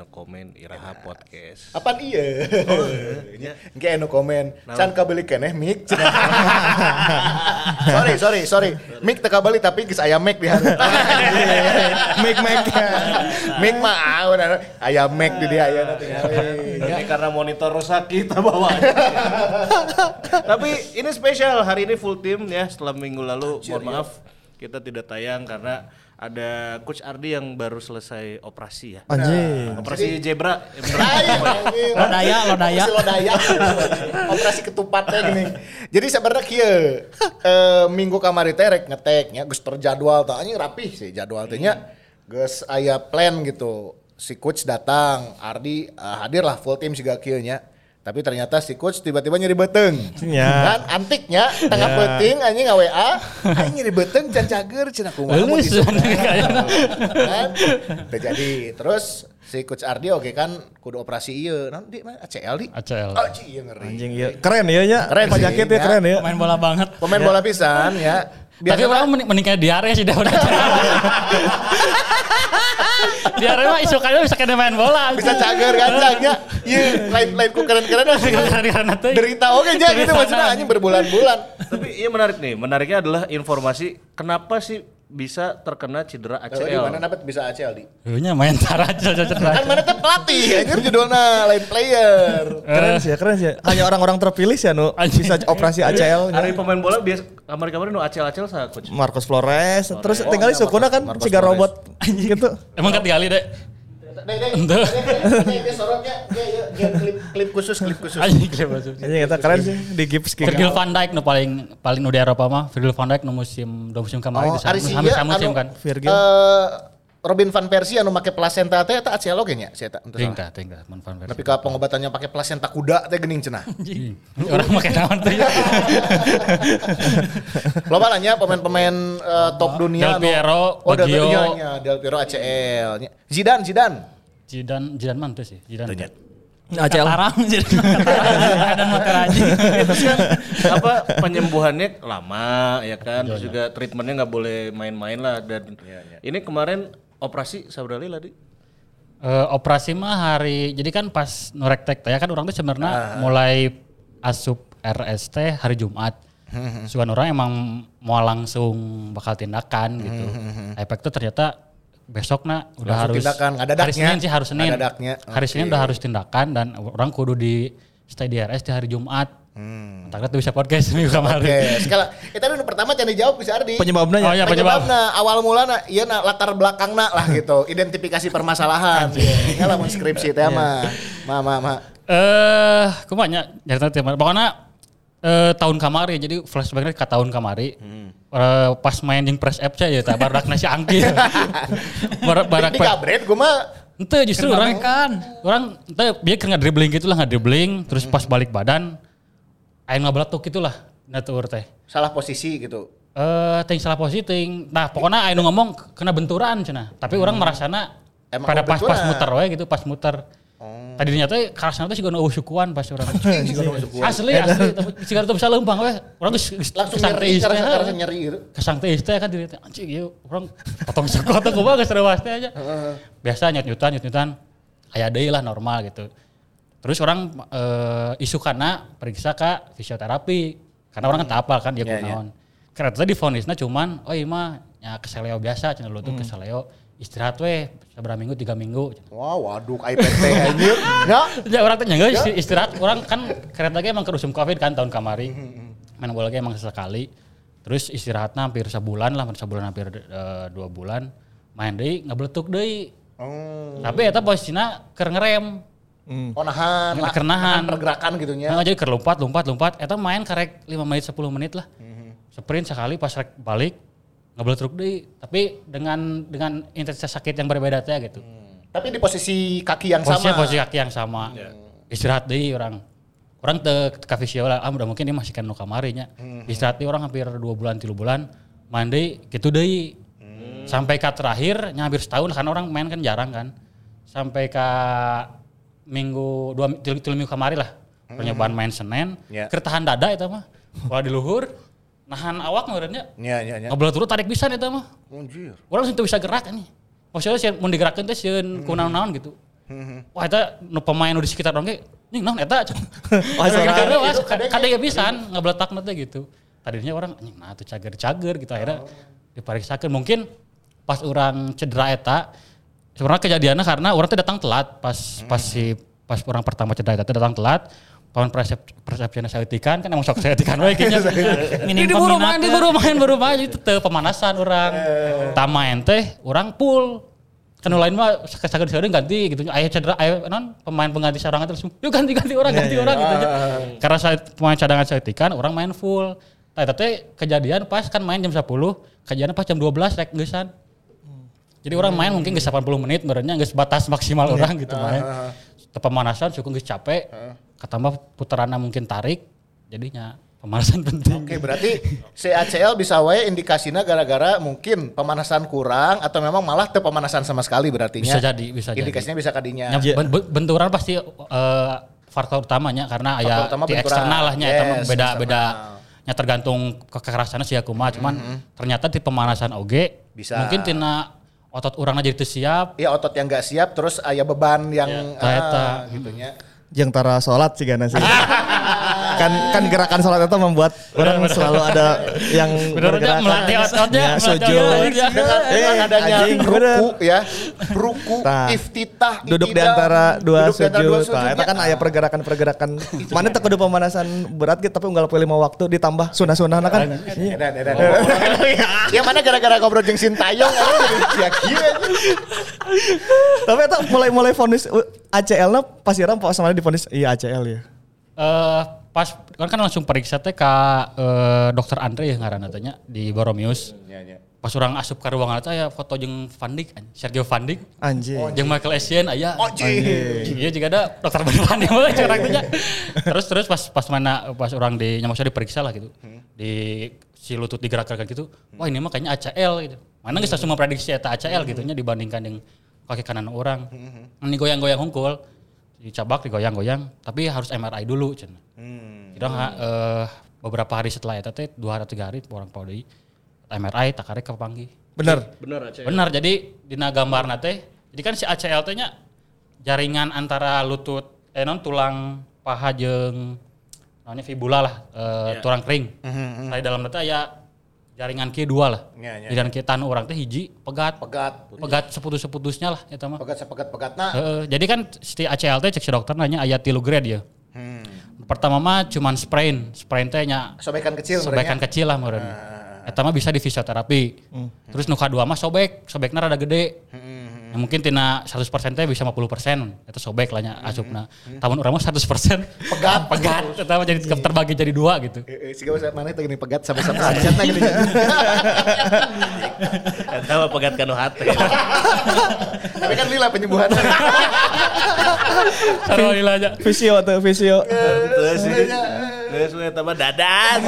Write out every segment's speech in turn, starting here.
Tinggal aya no komen Iraha podcast. Apaan iya? iya. Enggak no komen. Can kabeli keneh mic. cenah. sorry, sorry, sorry. Mic teka beli tapi geus aya mic di hareup. mic mic. mic mah ah, bener. aya mic di dia aya tinggal. Ini karena monitor rusak kita bawa. Tapi ini spesial hari ini full tim ya setelah minggu lalu. Mohon maaf kita tidak tayang karena ada Coach Ardi yang baru selesai operasi ya. Anjing. Operasi zebra. Lodaya, lodaya. Operasi lodaya. Operasi ketupatnya gini. Jadi sebenarnya kieu eh, minggu kamari teh rek ngetek nya geus terjadwal tah anjing rapih sih jadwal teh nya. Geus aya plan gitu. Si coach datang, Ardi eh, hadir lah full tim siga kieu nya. Tapi ternyata si coach tiba-tiba nyeri beteng. Ya. Kan antiknya tengah Ya. penting anjing WA, anjing nyeri beteng can cager cenah kumaha mun kayaknya. kan terjadi terus si coach Ardi oke kan kudu operasi iya nanti mana ACL di ACL. oh iya ngeri Anjing iya. Keren ya nya. Keren sih, Penyakit ya ya. keren ya. Main bola banget. pemain bola pisan ya Tapi biasanya orang menik menikah diare sih dah udah. diare mah isukannya bisa kena main bola. bisa cager gancang ya iya lain lain ku keren keren Karena tuh. derita oke aja gitu maksudnya anjing berbulan-bulan Tapi iya menarik nih. Menariknya adalah informasi kenapa sih bisa terkena cedera Oh, di mana ACL. dapat bisa ACL di Dulunya main tar aja kan mana teh pelatih anjir judulnya lain player Keren sih ya, keren sih. ya. Hanya orang-orang terpilih sih anu bisa operasi ACL. Hari pemain bola biasa kamar-kamar nu ACL-ACL sa coach. Marcos Flores, terus Oh, tinggal iya, sukuna kan Marcos ciga Flores. robot gitu. Emang ketinggali deh. Deh, deh, Ente. deh, klip klip khusus klip khusus Anjing kira masuk. Anjing kita keren sih di gips. Virgil van Dijk nu paling paling nu di Eropa mah Virgil van Dijk nu musim dua musim kemarin Oh, di Ari hampir Sia, musim anu, kan. Virgil. Robin van Persie anu make placenta teh eta ACL oge nya si eta. salah. Tingkah, tingkah, man van Tapi ka pengobatannya pakai placenta kuda teh geuning cenah. Anjing. Orang makai naon tuh ya. Loba lah nya pemain-pemain eh, top dunia Del Piero, Oh, Del Baggio. Piero nya, Del Piero ACL. nya. Zidane, Zidane. Jidan Jidan man tuh sih. Jidan. ACL. Kataram Jidan. Dan motor aja. Kan apa penyembuhannya lama ya kan. Terus juga treatmentnya nggak boleh main-main lah dan ini kemarin operasi saudara lah di. Eh, operasi mah hari jadi kan pas nurek tek ya kan orang tuh sebenarnya mulai asup RST hari Jumat. Sugan orang emang mau langsung bakal tindakan gitu. Efek tuh ternyata besok nak udah Langsung harus tindakan, ngadadaknya. hari Senin sih harus Senin. Ngadadaknya, Hari oke. Senin udah harus tindakan dan orang kudu di stay di RS di hari Jumat. Hmm. tuh bisa podcast minggu Oke, kemarin. sekali. Eta nu pertama can dijawab bisa Ardi. Penyebabnya Oh ya. iya penyebab. Penyebabna awal mulana ieu na latar belakangna lah gitu. Identifikasi permasalahan. Ya lamun skripsi teh mah. Ma ma ma. Eh, kumanya nyarita teh pokoknya eh tahun kamari jadi flashbacknya ke tahun kamari. Eh, pas main jeung Press FC ya tah barudak nasi angki. barak barak Di kabret gua mah Ente justru orang kan orang ente dia kena dribbling gitu lah nggak dribbling terus pas balik badan aing ngabalatuk gitu lah natur teh. salah posisi gitu. Eh, ting salah posisi ting. Nah, pokoknya aing ngomong kena benturan cenah. Tapi orang merasana Emang pada oh, pas pas benturan. muter we gitu, pas muter. Tadi ternyata kerasna teh juga nu sukuan pas orang. asli asli tapi sigar tuh bisa lempang we. Orang geus geus Langsung nyeri, teh teh, karena nyeri gitu. Kesang teh teh kan diri teh anjing ieu orang potong sekot tuh kumaha geus rewas teh aja. Biasa nyut-nyutan nyut-nyutan aya deui lah normal gitu. Terus orang eh, isu karena periksa ke fisioterapi karena orang kan tak apal kan dia iya. kunaon. Karena tadi vonisnya cuman oh iya mah ya keseleo biasa cenah lu tuh keseleo istirahat weh seberapa minggu tiga minggu. Wah, waduh iPad teh anjir. Ya. Ya orang tanya enggak isti- istirahat orang kan kereta emang kerusum covid kan tahun kamari. Main bola emang sesekali. Terus istirahatnya hampir sebulan lah, hampir sebulan hampir eh, dua bulan. Main deui ngabeletuk deui. Oh, Tapi eta posisinya keur ngerem. Oh nahan, Nah, nah, pergerakan gitu nya. Nah, jadi keur lompat lompat lompat eta main karek 5 menit 10 menit lah. Sprint sekali pas rek balik ngabeletuk deui. Tapi dengan dengan intensitas sakit yang berbeda teh gitu. Tapi di posisi kaki yang Posisinya sama. posisi kaki yang sama. Istirahat deui orang. Orang te ka fisio lah, ah udah mungkin dia masih kan kamari nya. Istirahat deui orang hampir 2 bulan 3 bulan. Main deui kitu deui. Sampai ke terakhir hampir setahun kan orang main kan jarang kan. Sampai ke minggu dua tilu minggu kemarin lah. Pernyobaan main Senin, Ya. kertahan dada itu mah. Wah di luhur, nahan awak ngeureunnya. Nya nya nya. Ngobrol turun tarik bisa itu mah. Anjir. Orang langsung teu bisa gerak ini. Maksudnya sih mau digerakkan teh sieun kunaon-naon gitu. Wah eta nu pemain di sekitar ge, nih naon eta. Wah, itu kadang- kadang ya pisan ngabletak teh gitu. Tadinya orang nah tuh cager-cager gitu akhirnya diperiksakan mungkin pas orang cedera eta sebenarnya kejadiannya karena orang tuh datang telat pas pas si pas orang pertama cedera teh datang telat Paman persep persepsinya saya etikan kan emang sok saya etikan we kayaknya. Minim Ini buru main, di buru main, buru main itu teu pemanasan orang. Tamain teh orang full. Kan lain mah sakit sekali ganti gitu. Ayah cedera, ayah non pemain pengganti seorang itu langsung, yuk ganti ganti orang, ganti orang gitu aja. Karena saya pemain cadangan saya etikan, orang main full. Tapi kejadian pas kan main jam 10, kejadian pas jam 12 rek geusan. Jadi orang main mungkin ke 80 menit, merenya nggak batas maksimal orang gitu main. Teu pemanasan, cukup nggak capek. Ketambah putarannya mungkin tarik, jadinya pemanasan penting. Oke, berarti CACL bisa wae indikasinya gara-gara mungkin pemanasan kurang atau memang malah teu pemanasan sama sekali berarti Bisa jadi, bisa jadi. Indikasinya bisa kadinya. Ya, ben- ben- benturan pasti eh, faktor utamanya karena Faktor ya utama di benturan. eksternal lah nya eta mah Yes, beda eksternal. beda nya tergantung ke- kekerasannya sih kumaha cuman ternyata di pemanasan oge Bisa. mungkin tina otot urangna jadi teu siap Iya otot yang nggak siap terus aya beban yang eta. ah, gitunya. Yang tara sholat sih gana sih. kan kan gerakan sholat itu membuat orang selalu ada yang Benernya melatih ototnya, Ya, sujud. Dengan, adanya ruku bener. ya, ruku, Tah. iftitah, duduk di antara dua sujud. Nah, itu kan aya pergerakan-pergerakan. Mana teu kudu pemanasan berat gitu tapi unggal poe lima waktu ditambah sunah-sunah kan. Iya. Edan, edan. Yang mana gara-gara ngobrol jeung Sintayong kan. Tapi itu mulai-mulai vonis ACL na pas irang pas sama divonis iya ACL ya. Eh, pas kan kan langsung periksa teh ka eh, dokter Andre ya ngaranna teh nya di Boromius. Pas orang asup ka ruangan teh aya foto jeung Van Dijk, Sergio Van Dijk. Anjing. Jeung Michael Essien aya. Anjing. Iya juga ada dokter beneran yang mulai curang tuh nya. Terus terus pas pas mana pas orang di nyamuk diperiksa lah gitu. Di si lutut digerakkan gitu. Wah ini mah kayaknya ACL gitu. Mana geus langsung memprediksi eta ACL gitu nya dibandingkan yang kaki kanan orang. Ini goyang-goyang hungkul. Dicabak digoyang-goyang tapi harus MRI dulu cenah. Kira eh, beberapa hari setelah eta teh dua hari atau tiga hari orang pau deui. MRI tak karek kepanggih. Bener. Bener aja. Benar, jadi dina gambarna teh, jadi kan si ACL teh nya jaringan antara lutut eh non tulang paha jeung namanya fibula lah, eh, tulang kering. Nah, di dalam teh ya jaringan kieu dua lah. Ya, ya, dalam kieu tanu orang teh hiji pegat. Pegat. Pegat seputus-seputusnya lah eta mah. Pegat sepegat pegatna. Heeh, jadi kan si ACL teh cek si dokter nanya aya tilu grade ya. Pertama mah cuman sprain, sprain teh nya Sobekan kecil sobekan merenya. kecil lah meureun. Eta mah bisa di fisioterapi. Terus nu kadua mah sobek, sobekna rada gede. Ya, mungkin tina 100% teh bisa 50%. Eta sobek lah nya asupna. Tamun urang mah 100% Pegat. pegat. Eta mah jadi terbagi jadi dua gitu. Eh, eh, Siga mana itu gini pegat sampai sampai sajatna gini. Eta mah pegat kanu hate. Tapi kan lila penyembuhan. Sarua aja. Visio tuh visio. Terus sih. Terus we eta mah dadas.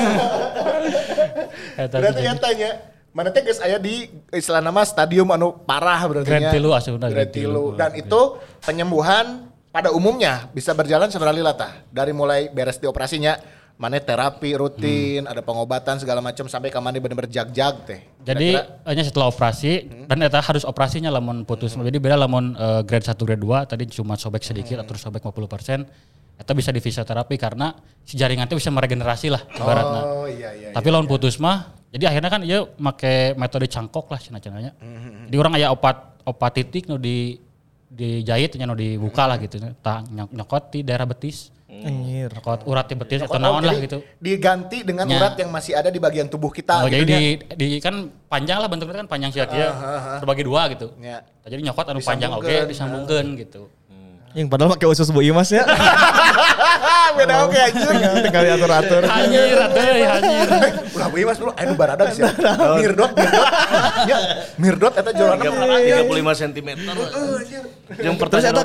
Eta Berarti yang tanya, mana teh geus aya di istilah nama stadium anu parah berarti Grand tilu asupna, Grand tilu. Dan itu penyembuhan pada umumnya bisa berjalan seberapa lila tah? Dari mulai beres di operasinya, mana terapi rutin, ada pengobatan segala macam sampai ke mana bener-bener jag-jag teh. Jadi hanya setelah operasi dan eta harus operasinya lamun putus. Jadi beda lamun eh, grade 1 grade 2 tadi cuma sobek sedikit atau sobek 50%. Eta bisa di fisioterapi karena si jaringan itu bisa meregenerasi lah ibaratnya. Oh iya iya. Tapi lawan putus mah jadi akhirnya kan iya make metode cangkok lah cina cenanya. Jadi orang aya opat opat titik nu di dijahit nya nu dibuka lah gitu. Tak nyok- nyokot di daerah betis. Anjir. Nyokot urat di betis atau Oh, naon lah jadi gitu. Diganti dengan Ya. urat yang masih ada di bagian tubuh kita Oh, gitu jadi di, di kan panjang lah bentuknya kan panjang sih ya, terbagi dua gitu. Ya. Jadi nyokot anu panjang oke Disambungkeun. disambungkeun gitu. Yang padahal pakai usus Bu Imas ya. Beda oke anjir. Tinggal diatur-atur. Anjir, atuh anjir. Ulah beuy Mas bro, anu baradag sih. Mirdot, mirdot. Ya, mirdot eta puluh lima sentimeter. Yang pertanyaan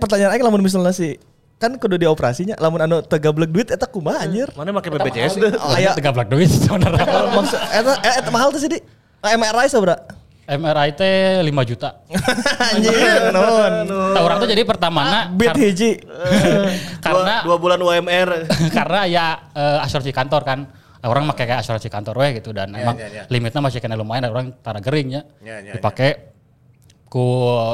pertanyaan aing lamun misalnya sih kan kudu dioperasinya lamun anu tegablek duit eta kumaha anjir. mana make BPJS deh? Oh, aya Tegablak duit sebenarnya. maksud eta eta mahal tuh sih di. Ah, MRI sabra. MRI teh 5 juta. Anjir, non. Nah, orang tuh jadi pertamana Beat kar- hiji. karena dua, dua bulan UMR. karena ya eh, asuransi kantor kan. Orang pakai kayak asuransi kantor weh gitu dan emang ya, ya. limitnya masih kena lumayan orang tara geringnya. Ya, ya, Dipakai ku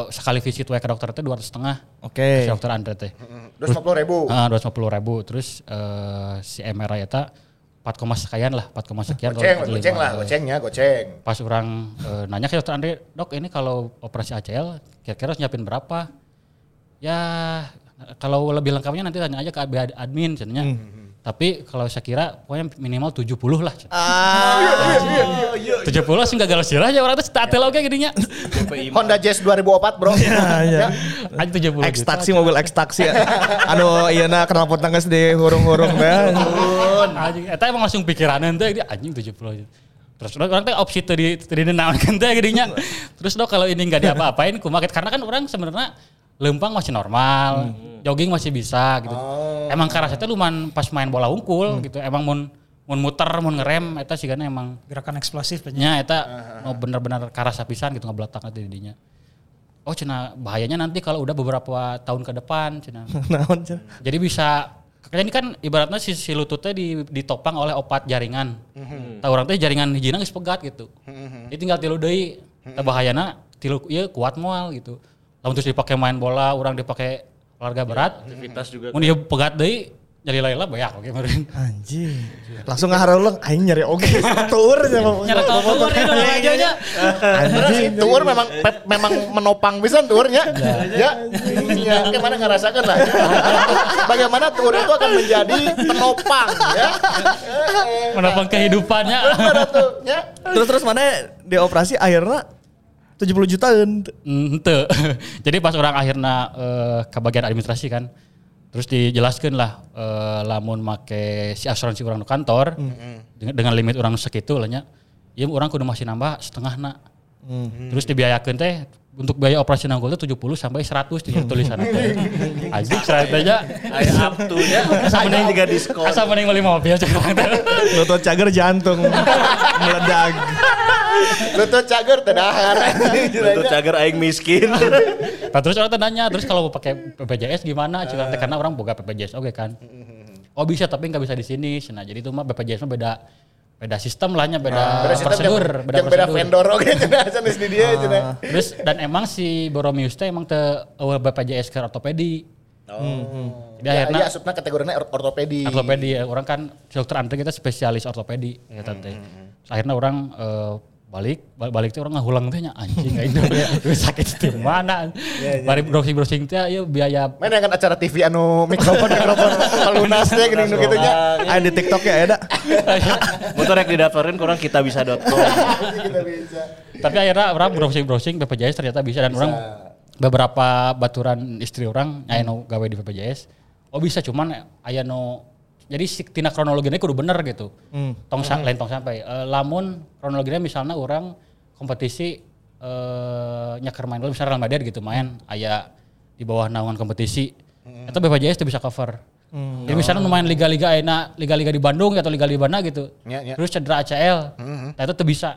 sekali visit we ke dokter teh 200 setengah. Oke. Si dokter Andre teh. Terus 50 ribu. Ah, 250 ribu. Terus eh, si MRI eta 4, sekian lah, 4, sekian. kalau Goceng, 45. goceng lah, gocengnya, goceng. Pas orang eh, nanya ke dokter Andre, dok ini kalau operasi ACL kira-kira harus nyiapin berapa? Ya kalau lebih lengkapnya nanti tanya aja ke ad- admin cenanya. Tapi kalau saya kira pokoknya minimal 70 lah. Ah, 70 sih gak galau sirah aja orang tuh tatel oke gininya. Honda Jazz 2004 bro. ya, ya. Aja 70 X juta. taksi mobil X taksi. Anu iya na kenal potong geus di hurung-hurung teh. Anjing, eta emang langsung pikirannya teh dia anjing 70 aja. Terus orang teh opsi teu di teu dinaonkeun teh gedinya. Terus dok kalau ini enggak diapa-apain kumaha karena kan orang sebenarnya lempang masih normal, jogging masih bisa gitu. Emang karena teh lumayan pas main bola unggul gitu. Emang mun mun muter mun ngerem eta sih emang Gerakan eksplosif nya eta mau bener-bener karasa pisan gitu ngebeletak di didinya. Oh cina bahayanya nanti kalau udah beberapa tahun ke depan cina. Naon cenah. Jadi bisa Kayaknya ini kan ibaratnya si, si lututnya di, ditopang oleh opat jaringan. Tahu orang teh jaringan hijina geus pegat gitu. Ini tinggal tilu deui. Teu bahayana tilu ieu kuat moal gitu. Lamun terus dipakai main bola, orang dipakai olahraga berat. Aktivitas juga. Mun dia pegat deui nyari laila banyak oke meureun. Anjing. Langsung ngahareuleung aing nyari oge tur nya. Nyara keluar itu aja nya. Anjing. Tur memang memang menopang bisa turnya. Ya. Ya, gimana ngerasakan lah. Bagaimana tur itu akan menjadi penopang ya. Menopang kehidupannya. Ya. Terus terus mana dioperasi akhirnya 70 jutaan. Ente. Jadi pas orang akhirnya eh, ke bagian administrasi kan, terus dijelaskan lah eh, lamun make si asuransi orang di kantor dengan, dengan limit orang segitu lah nya. Iya orang kudu masih nambah setengah nak. Terus dibiayakan teh untuk biaya operasi nanggul itu 70 sampai 100 di tulisan teh. Anjing seratus aja. Aya up to nya. Asa mending juga diskon. Asa mending beli mobil cakap teh. Lutut cager jantung meledak. Lutut cager tedahar. Untuk cager aing miskin. Nah, terus orang teh nanya, terus kalau mau pakai BPJS gimana? Cina teh karena orang boga BPJS oke kan. Oh bisa tapi nggak bisa di sini. Nah jadi itu mah BPJS mah beda beda sistem lahnya beda, Beda sistem prosedur, yang- beda yang beda vendor oke cenah di dia cenah. Terus dan emang si Boromius teh emang te eueuh BPJS ke ortopedi. Oh. Jadi Ya, akhirnya iya asupna kategorinya or- ortopedi. ortopedi ya. orang kan dokter Andre kita spesialis ortopedi ya tante. Terus akhirnya orang eh, balik bal- balik tuh orang ngahulang teh nya anjing aing teh sakit di mana. Bari browsing-browsing teh ya biaya Mana yang kan acara TV anu mikrofon mikrofon pelunas teh gini gitu nya. Ada di TikTok ya ada. Motor yang didaftarin kurang kita bisa.com. Kita bisa. Tapi akhirnya orang browsing-browsing BPJS ternyata bisa dan orang beberapa baturan istri orang aya nu gawe di BPJS. Oh bisa cuman aya nu jadi tina kronologinya kudu bener gitu. Tong sa- lain tong sampai. Eh, lamun kronologinya misalnya orang kompetisi eh nyaker main bola misalnya Real Madrid gitu main aya di bawah naungan kompetisi. Itu BPJS tuh bisa cover. Jadi misalnya nu main liga-liga enak, liga-liga di Bandung atau liga-liga mana gitu. Ya, ya. Terus cedera ACL. Nah itu tuh bisa.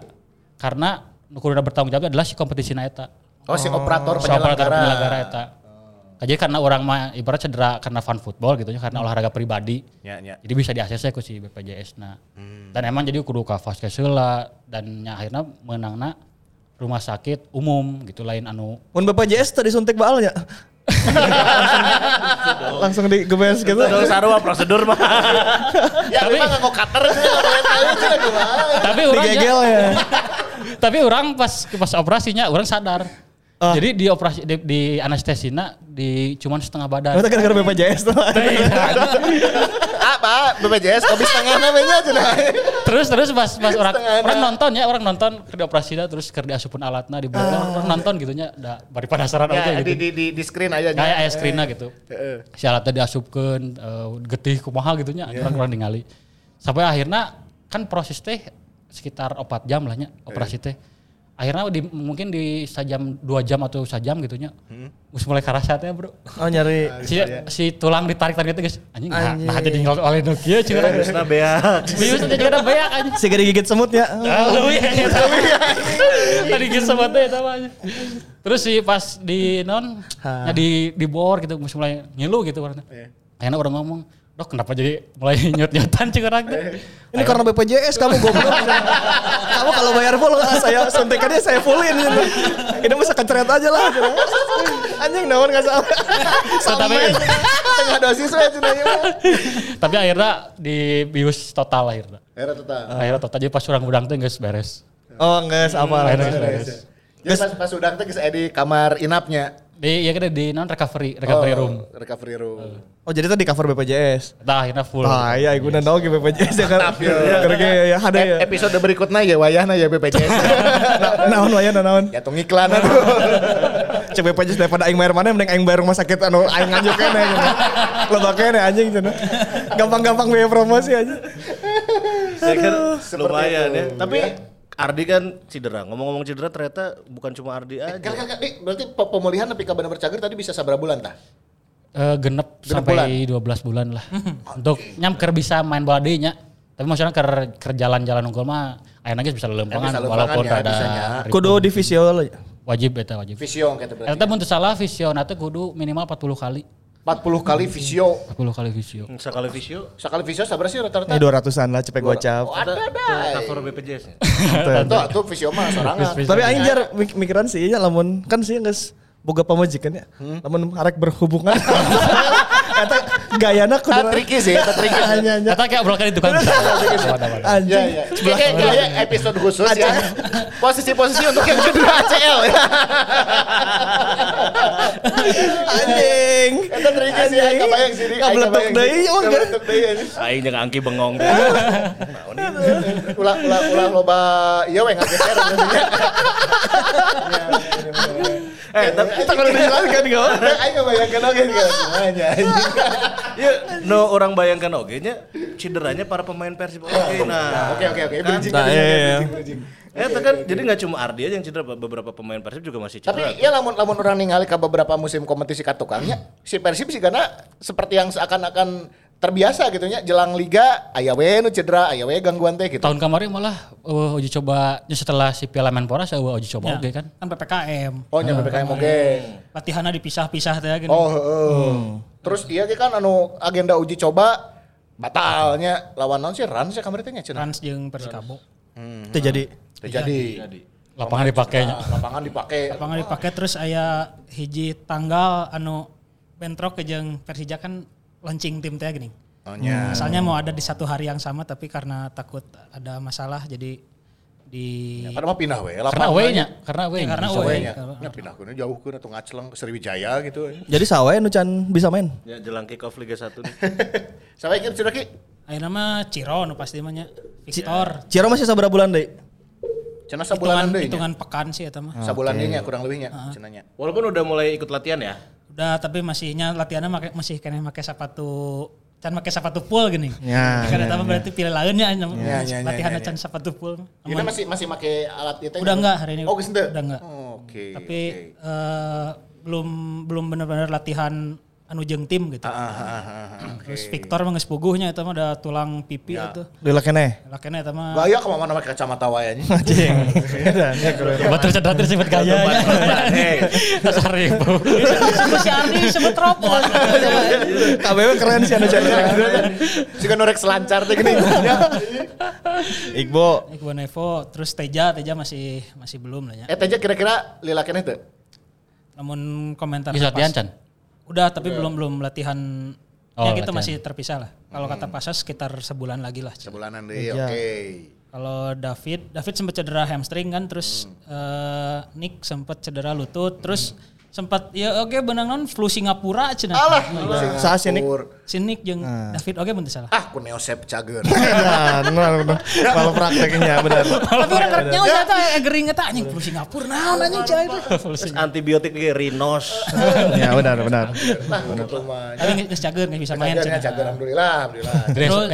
Karena kudu bertanggung jawab adalah si kompetisi na eta. Oh si operator Si operator penyelenggara. penyelenggara eta. Jadi karena orang mah ibarat cedera karena fun football gitu ya, karena olahraga pribadi. Ya, ya. Jadi bisa diakses ku si BPJS nah. Dan emang jadi kudu ka vaskes heula dan nya akhirnya menangna rumah sakit umum gitu lain anu Mun BPJS tadi suntik baalnya. Langsung digebes gitu. Itu sarua prosedur mah. Ya memang nggak mau cutter tapi orang Digegel ya. tapi orang pas pas operasinya orang sadar. Ah. Jadi di operasi di, di anestesina di cuman setengah badan. Itu gara-gara BPJS tuh. Apa BPJS kopi setengah namanya cenah. terus terus pas pas orang orang nonton ya orang nonton ke di operasi terus ke di asupun alatna di belakang orang nonton gitu nya da bari penasaran Ya oke di gitu. di di di screen aja. Kayak aya screenna gitu. Si alatnya diasupkeun eh, getih kumaha gitu nya orang orang ningali. Sampai akhirnya kan proses teh sekitar 4 jam lah nya operasi teh. Akhirnya di, mungkin di sajam dua jam atau sajam gitunya gus mulai karasa teh bro. Oh nyari. Si, si tulang ditarik tarik itu guys. Anjing nah, nah jadi ninggal oleh Nokia cina Terusna beak. bius aja juga beak anjing. Si gede gigit semut ya. Tahu ya, tadi gitu sebutnya itu apa Terus sih pas di non, ya di di bor gitu, mesti mulai ngilu gitu warna. Akhirnya orang ngomong, dok kenapa jadi mulai nyut-nyutan orang tuh. Ini karena BPJS kamu goblok. kamu kalau bayar full saya suntikannya saya fullin gitu. Ini masa keceret aja lah. gitu. Anjing naon enggak salah. tapi, Tengah dosis ieu mah. tapi akhirnya di bius total akhirnya. Era total. Akhirnya total jadi pas orang udang tuh nggak beres. Oh enggak apa lah. Akhirnya beres. Jadi pas pas udang teh geus aya di kamar inapnya. Di ya kita di non recovery recovery Oh, room. Recovery room. Oh jadi tadi cover BPJS. Nah akhirnya full. Ah iya ibu nanda oke BPJS ya kan. Mantap, ya. Ya ada ya. E- Episode berikutnya ya wayahna ya BPJS. Naon waya naon. ya tong iklan atuh. Cek BPJS daripada aing bayar mana mending aing bayar rumah sakit anu aing nganjuk kene gitu. Loba kene anjing cenah. Gampang-gampang biaya promosi aja. Saya kan Seperti lumayan ya. Tapi ya. Ardi kan cedera. Ngomong-ngomong cedera ternyata bukan cuma Ardi aja. Kan kan kan berarti pe- pemulihan nepi ka bener cager tadi bisa sabar bulan tah? Eh, genep, Genep sampai 12 bulan lah. Untuk nyamker bisa main bola deui nya. Tapi maksudnya ker, ker jalan-jalan unggul mah aya nage bisa lempangan bisa lempangan walaupun ya, ritme. Kudu di visio wajib eta wajib. Visio kata berarti. Eta mun teu salah vision teh kudu minimal 40 kali. 40 kali visio. 40 kali visio. Sekali visio. Sekali visio sabar sih rata-rata. Ini 200-an lah cepet gocap. Oh, ada Itu ada. cover BPJS nya. Tentu atuh visio mah sorangan. Tapi aing jar mik- mikiran sih ya lamun kan sih geus boga pamajikan ya. Lamun arek berhubungan. Kata gayana kudu tricky sih. Hanya hanya Eta kayak obrolan itu kan. Anjing. ya. Kayak kayak episode khusus ya. Posisi-posisi untuk yang kedua ACL ya. Anjing. Eta tricky sih, aing kebayang sih. Kebayang deui, oh, deui anjing. Aing jeung Angki bengong. ulah ulah ulah loba iya we ngageser. Eh, tapi Kita kudu dijelaskan kau. Aing ngebayangkeun oge kan semuanya anjing. Ya no orang bayangkan oke nya cederanya para pemain Persib oke nah. Oke oke oke bridging Nah, iya, iya. bridging, bridging. Eh, itu kan jadi nggak cuma Ardi aja yang cedera, beberapa pemain Persib juga masih Tapi cedera. ya lamun lamun orang ningali ke beberapa musim kompetisi katukangnya si Persib sih karena seperti yang seakan-akan terbiasa gitu nya jelang liga aya we nu cedera aya we gangguan teh gitu. Tahun kemarin malah uh, uji coba ya setelah si Piala Menpora saya uji coba Ya, oke kan. kan PPKM. Oh nya PPKM oge. Latihannya dipisah-pisah teh gini. Oh heeh. Terus iya kan anu agenda uji coba batalnya lawan non sih Rans ya kamari teh nya cenah. Rans jeung Persikabo. Itu jadi Terjadi. Lapangan dipakainya. Lapangan dipakai. Lapangan dipakai terus aya hiji tanggal anu bentrok ke jeung Persija kan launching tim teh gini. Oh nya. Asalnya mau ada di satu hari yang sama tapi karena takut ada masalah jadi di Karena mah pindah we Karena lapangan. away-nya, karena away-nya. karena bisa away. nya. Nya pindah kuno jauh ke atau ngacleng ke Sriwijaya gitu. jadi sawe nu can bisa main. Ya jelang kick off Liga 1 nih. Sampai kira sudah ki Ayeuna mah Ciro nu pasti mah nya. Victor. Ciro masih sabar bulan deh. cenah Hitungan, sabulanan deui nya. hitungan pekan sih eta mah. Sabulan deui nya kurang lebihnya cenanya. Walaupun udah mulai ikut latihan ya. Udah tapi masihnya latihannya make, masih kena make sepatu can make sepatu full gini. Ya, Karena ya, tapi berarti pilih lainnya Ya, ya, ya, latihannya ya, can sepatu full. Ini masih masih make alat itu. Udah enggak hari ini. Oh? Udah enggak. Oh, Oke. tapi eh, belum belum benar-benar latihan anu jeung tim gitu. Ah, ah, ah, ah. Terus Victor mah geus puguhnya eta mah ada tulang pipi Ya. itu. Lila kene. Lakena eta mah Gaya ke mana make kacamata wae nya. Anjing. Edan, ya, cedera terus sebut gayanya. Dasar ribu. si Ardi disebut robot. KBW keren sih anu can. Jika norek selancar teh gini. Ya. Iqbo. Iqbal Nevo, terus Teja, Teja masih masih belum lah ya. Eh teh kira-kira lila kene teu? Namun komentar Bisa pas- Udah, tapi belum belum latihan. Oh, ya gitu latihan. masih terpisah lah. Kalau kata Pasas sekitar sebulan lagi lah. Sebulanan deui, Iya. oke. Kalau David, David sempat cedera hamstring kan, terus Hmm. eh, Nick sempat cedera lutut, terus sempat ya oke benang non flu Singapura cenah. Alah, Saha sih, Nik? Singapura. Sinik jeung David oke bentar salah. Ah, ku neosep cager. Nah, benar, benar. Kalau prakteknya benar. Tapi orang kerja nyawa eta gering eta anjing flu Singapura naon anjing cai itu. Terus antibiotik ge Rinos. Ya benar, benar. Nah, gitu mah. Tapi geus cager geus bisa main cenah. cager alhamdulillah, alhamdulillah.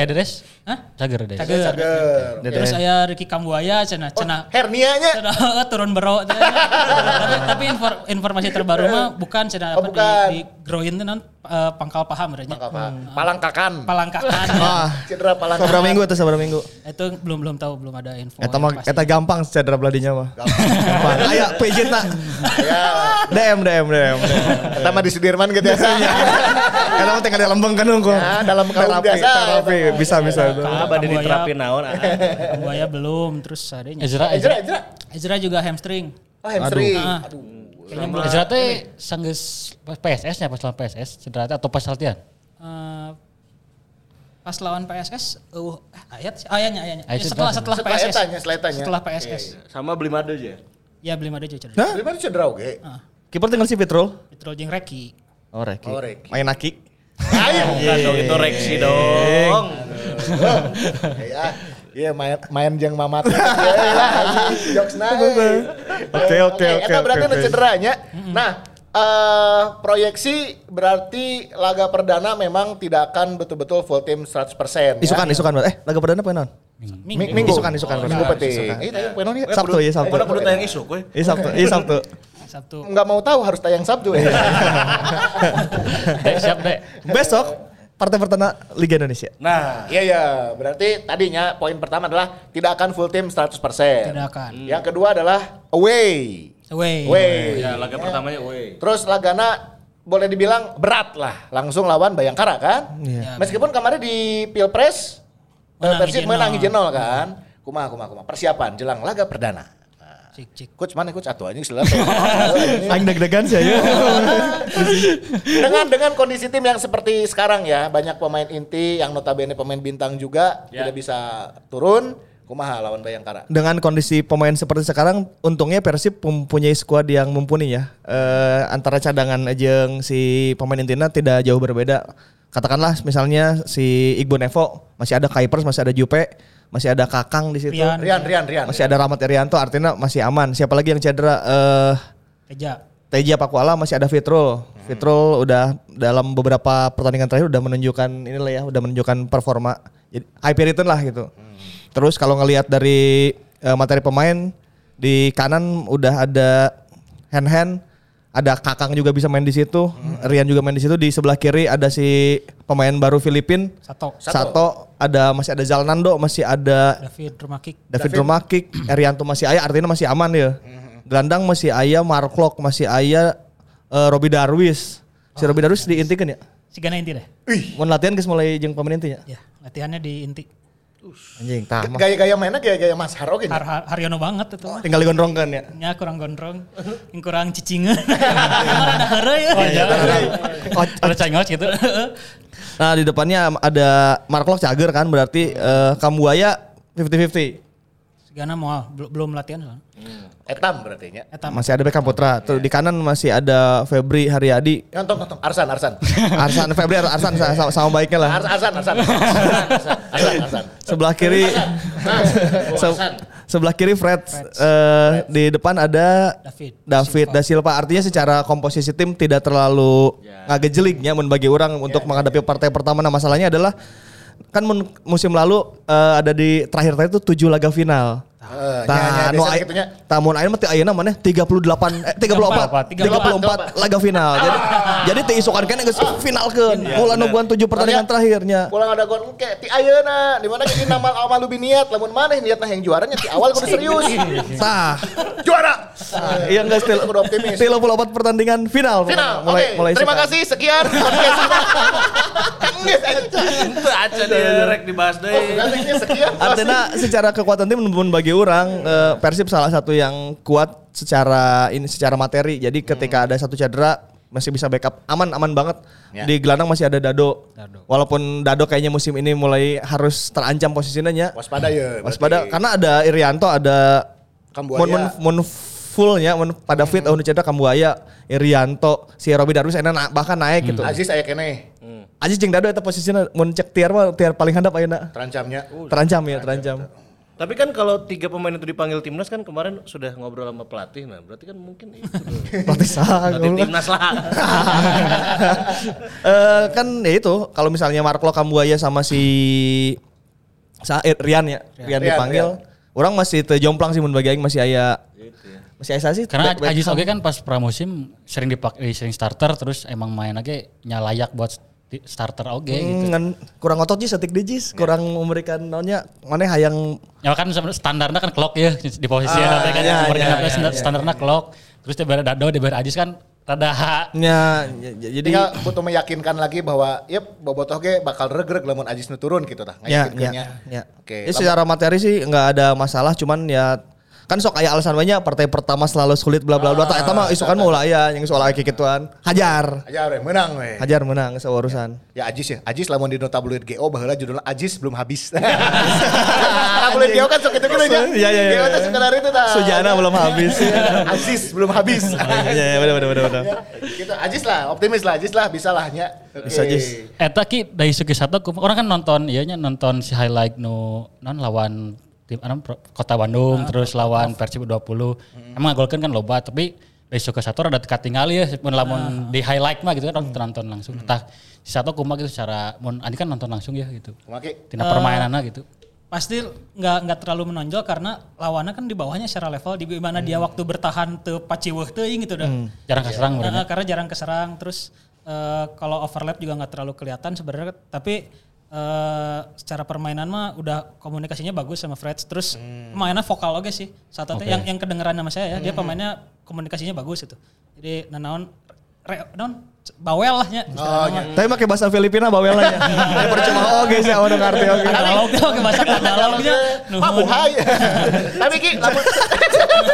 Terus- eh? Hah? Cager Dres. Cager. Cager. Terus aya Ricky Kambuaya cenah cenah Hernianya Cenah, turun bero cenah. tapi, tapi infor- informasi terbaru mah bukan cenah Oh, apa bukan. di, di groin itu non eh, pangkal paha berarti. apa? Palangkakan. Palangkakan. Ah, Cedera palangkakan. seberapa minggu atau seberapa minggu? itu belum belum tahu belum ada info. Eta mah eta gampang cedera beladinya mah. Gampang. Aya PJ tak. Ya, DM DM DM. kita mah di Sudirman gitu ya. Eta mah tinggal di lembeng kan nunggu. Ya, dalam kaum terapi, biasa. Terapi bisa bisa itu. Ah, bade Kambuaya. diterapin naon. ah. Buaya belum terus adanya. Ezra, Ejra, Ezra. Ejra. Ezra juga hamstring. Oh, hamstring. Ah. Aduh. Kayaknya. Ezra teh sanggeus pas PSS nya pas lawan PSS cedera atau pas latihan? Eh, pas lawan PSS, uh, ayat ayatnya ayatnya. Ayat setelah cedera. setelah Setelah PSS. etanya, setelah etanya. Setelah PSS. Sama beli made aja. Ya belum ada juga cedera. Hah? Di mana cedera oke? Kiper tinggal si Petrol. Petrol jeung Reki. Oh, Reki. Oh, Reki. Main Aki. Ayo. Bukan dong itu reaksi dong. Ya, iya main main jeung mamat. Ya lah, jokes naik. Oke, oke, oke, Eta berarti oke. cederanya. Nah, eh proyeksi berarti laga perdana memang tidak akan betul-betul full team 100%. Isukan, ya. isukan. Eh, laga perdana apa non? Minggu. Minggu. Isukan, isukan. Minggu penting. isukan. Eh, tayang ya. Sabtu ya, Sabtu. Udah kudu tayang isu kowe. Iya Sabtu, iya Sabtu. Sabtu. Nggak mau tahu harus tayang Sabtu ya. Siap dek. Besok partai pertama Liga Indonesia. Nah, iya ya. Berarti tadinya poin pertama adalah tidak akan full team 100%. Tidak akan. Yang kedua adalah away. Away. Away. Ya, laga pertamanya we. Terus lagana boleh dibilang berat lah. Langsung lawan Bayangkara kan? Iya. Meskipun kemarin di Pilpres Menang menang Persib menang nol. hiji nol kan. Kumaha kumaha kumaha. Persiapan jelang laga perdana. Cik cik. Coach mana coach atuh anjing sila. Aing deg-degan sih ya. dengan dengan kondisi tim yang seperti sekarang ya, banyak pemain inti yang notabene pemain bintang juga Ya. tidak bisa turun. Kumaha lawan Bayangkara. Dengan kondisi pemain seperti sekarang, untungnya Persib mempunyai skuad yang mumpuni ya. Eh, antara cadangan jeung si pemain intinya tidak jauh berbeda. Katakanlah misalnya si Iqbal Nevo masih ada Kuipers, masih ada Jupe, masih ada Kakang di situ. Rian. Rian Rian Rian. Masih ada Rahmat Irianto, artinya masih aman. Siapa lagi yang cedera? Eh Teja. Teja Pakuala masih ada Fitrul. Fitrul udah dalam beberapa pertandingan terakhir udah menunjukkan inilah ya, udah menunjukkan performa. Jadi hyper return lah gitu. Terus kalau ngelihat dari eh, materi pemain di kanan udah ada hand hand, ada Kakang juga bisa main di situ, Rian juga main di situ. Di sebelah kiri ada si pemain baru Filipin, Sato. Sato, ada masih ada Zalnando, masih ada David Rumakik. David Romakik, Erianto masih ayah, artinya masih aman ya. Gelandang masih ayah, Mark Locke masih ayah, eh, Robi Darwis. Si Robi Darwis diintikan ya. Si Gana inti deh. Mau latihan guys mulai jeng pemain intinya. Ya, latihannya di inti. Anjing, tah. Gaya-gaya mainnya gaya-gaya Mas Haro gitu. Har Har- Haryono banget itu mah. Tinggal digondrongkan ya. Nya kurang gondrong, yang kurang cicingan. Ada heureuy ya. Oh, iya. Ada cengos gitu. Nah di depannya ada Mark Locke cager kan berarti eh, Kambuaya 50-50. Gana moal, belum belum latihan soalnya. Etam berarti nya. Eta Masih ada Beckham Putra. Terus di kanan masih ada Febri Haryadi. Nonton nonton Arsan Arsan. Arsan Febri Arsan sama, sama baiknya lah. Ars- Arsan Arsan. Arsan Arsan Arsan. Sebelah kiri se- sebelah kiri Fred, eh, di depan ada David. David da Silva. Artinya secara komposisi tim tidak terlalu ngagejelik ya mun bagi orang untuk menghadapi partai pertama. Nah, masalahnya adalah kan musim lalu eh, ada di terakhir-terakhir itu tujuh laga final. Eh, nya, nya, Tah, nu biasana ai- gitunya. tah mun ayeuna mah teh ayeuna maneh 38 eh 34 34 laga final. Jadi jadi teh isukan kene geus finalkeun. Mulai nubuan tujuh pertandingan terakhirnya. Pulang ada gon engke ti ayeuna di mana jadi nama amal lubi niat lamun maneh niatna yang juaranya ti awal kudu serius. Tah, Juara. Iya enggak still. Kudu optimis. 34 pertandingan final. Final. Mulai Oke, mulai terima kasih sekian podcastnya. Geus aja. Itu aja dia rek dibahas Oh, nantinya sekian. Artinya secara kekuatan tim menurut bagi orang eh, Persib salah satu yang kuat secara ini secara materi. Jadi ketika ada satu cedera masih bisa backup aman aman banget. Ya. Di gelandang masih ada Dado. Walaupun Dado kayaknya musim ini mulai harus terancam posisinya nya. Waspada ya. Waspada berarti. karena ada Irianto, ada Kambuaya. Mon, fullnya mun pada fit Hmm. oh cedera Kambuaya, Irianto, si Robi Darwis enak na- bahkan naik gitu. Aziz aya kene Aziz jeung Dado eta posisinya mun cek tiar mah tiar paling handap ayeuna. terancamnya. Terancam ya, terancam. Tapi kan kalau tiga pemain itu dipanggil timnas kan kemarin sudah ngobrol sama pelatih, nah berarti kan mungkin itu. Pelatih sah. pelatih timnas lah. Eh kan ya itu kalau misalnya Marklo Kambuaya sama si sa eh, Rian ya, Rian, Rian, dipanggil. Orang masih terjomplang sih mun bagi aing masih aya Gitu ya. masih aya sih. Karena sama- oke kan pas pramusim sering dipakai sering starter terus emang main aja nyalayak buat starter oke gitu. Hmm, ngan kurang otot sih setik dijis, kurang memberikan naonnya mana hayang Ya kan standarnya kan clock ya di posisi Ah, nanti kan nomor iya, genapnya iya, standar- iya. standarnya clock. Terus dia bayar Dado, dia bayar Ajis kan rada nya ya, ya, jadi Tinggal butuh meyakinkan lagi bahwa ya bobotoh ge bakal regreg lamun Aziz nu turun gitu tah. ya, ya, ya. Oke. Ya, secara materi sih nggak ada masalah, cuman ya kan sok aya alasan banyak partai pertama selalu sulit bla bla bla. Ah. Tak eta mah isukan mau lah ya yang soal kayak gituan. Hajar. Aja we menang we. Hajar menang seurusan. Ya Ajis ya. Ajis lamun di tabloid GO baheula judulnya Ajis belum habis. tabloid GO kan sok gitu gitu aja. Iya, iya, iya. GO teh sekedar itu tah. Sujana belum habis. Ajis belum habis. Iya, iya, benar benar benar benar. gitu Ajis lah, optimis lah Ajis lah bisa lah nya. Bisa, Ajis. Eta ki dari segi satu kum- orang kan nonton iya nya nonton si highlight nu non lawan tim anu, Kota Bandung terus lawan Persib 20. Emang ngagolkeun kan loba tapi dari segi satu rada teka tinggal ya mun lamun di highlight mah gitu kan orang nonton langsung. Tah si satu kumaha gitu secara mun Andi kan nonton langsung ya gitu. Kumaki. Tina permainannya gitu. pasti nggak nggak terlalu menonjol karena lawannya kan di bawahnya secara level di mana dia waktu bertahan te paciweuh teuing gitu dah. Jarang keserang Nah, berarti. karena jarang keserang terus eh, kalau overlap juga nggak terlalu kelihatan sebenarnya tapi eh, secara permainan mah udah komunikasinya bagus sama Fred terus pemainnya vokal oke sih. Satu yang yang kedengeran sama saya ya dia pemainnya komunikasinya bagus itu. Jadi nanaon non bawel lah nya. Oh, mah. Tapi pakai bahasa Filipina bawelanya. Ya percuma oke sih awal ngerti oke. Dia pakai bahasa Tagalognya Pak Buhay. Tapi ki lamun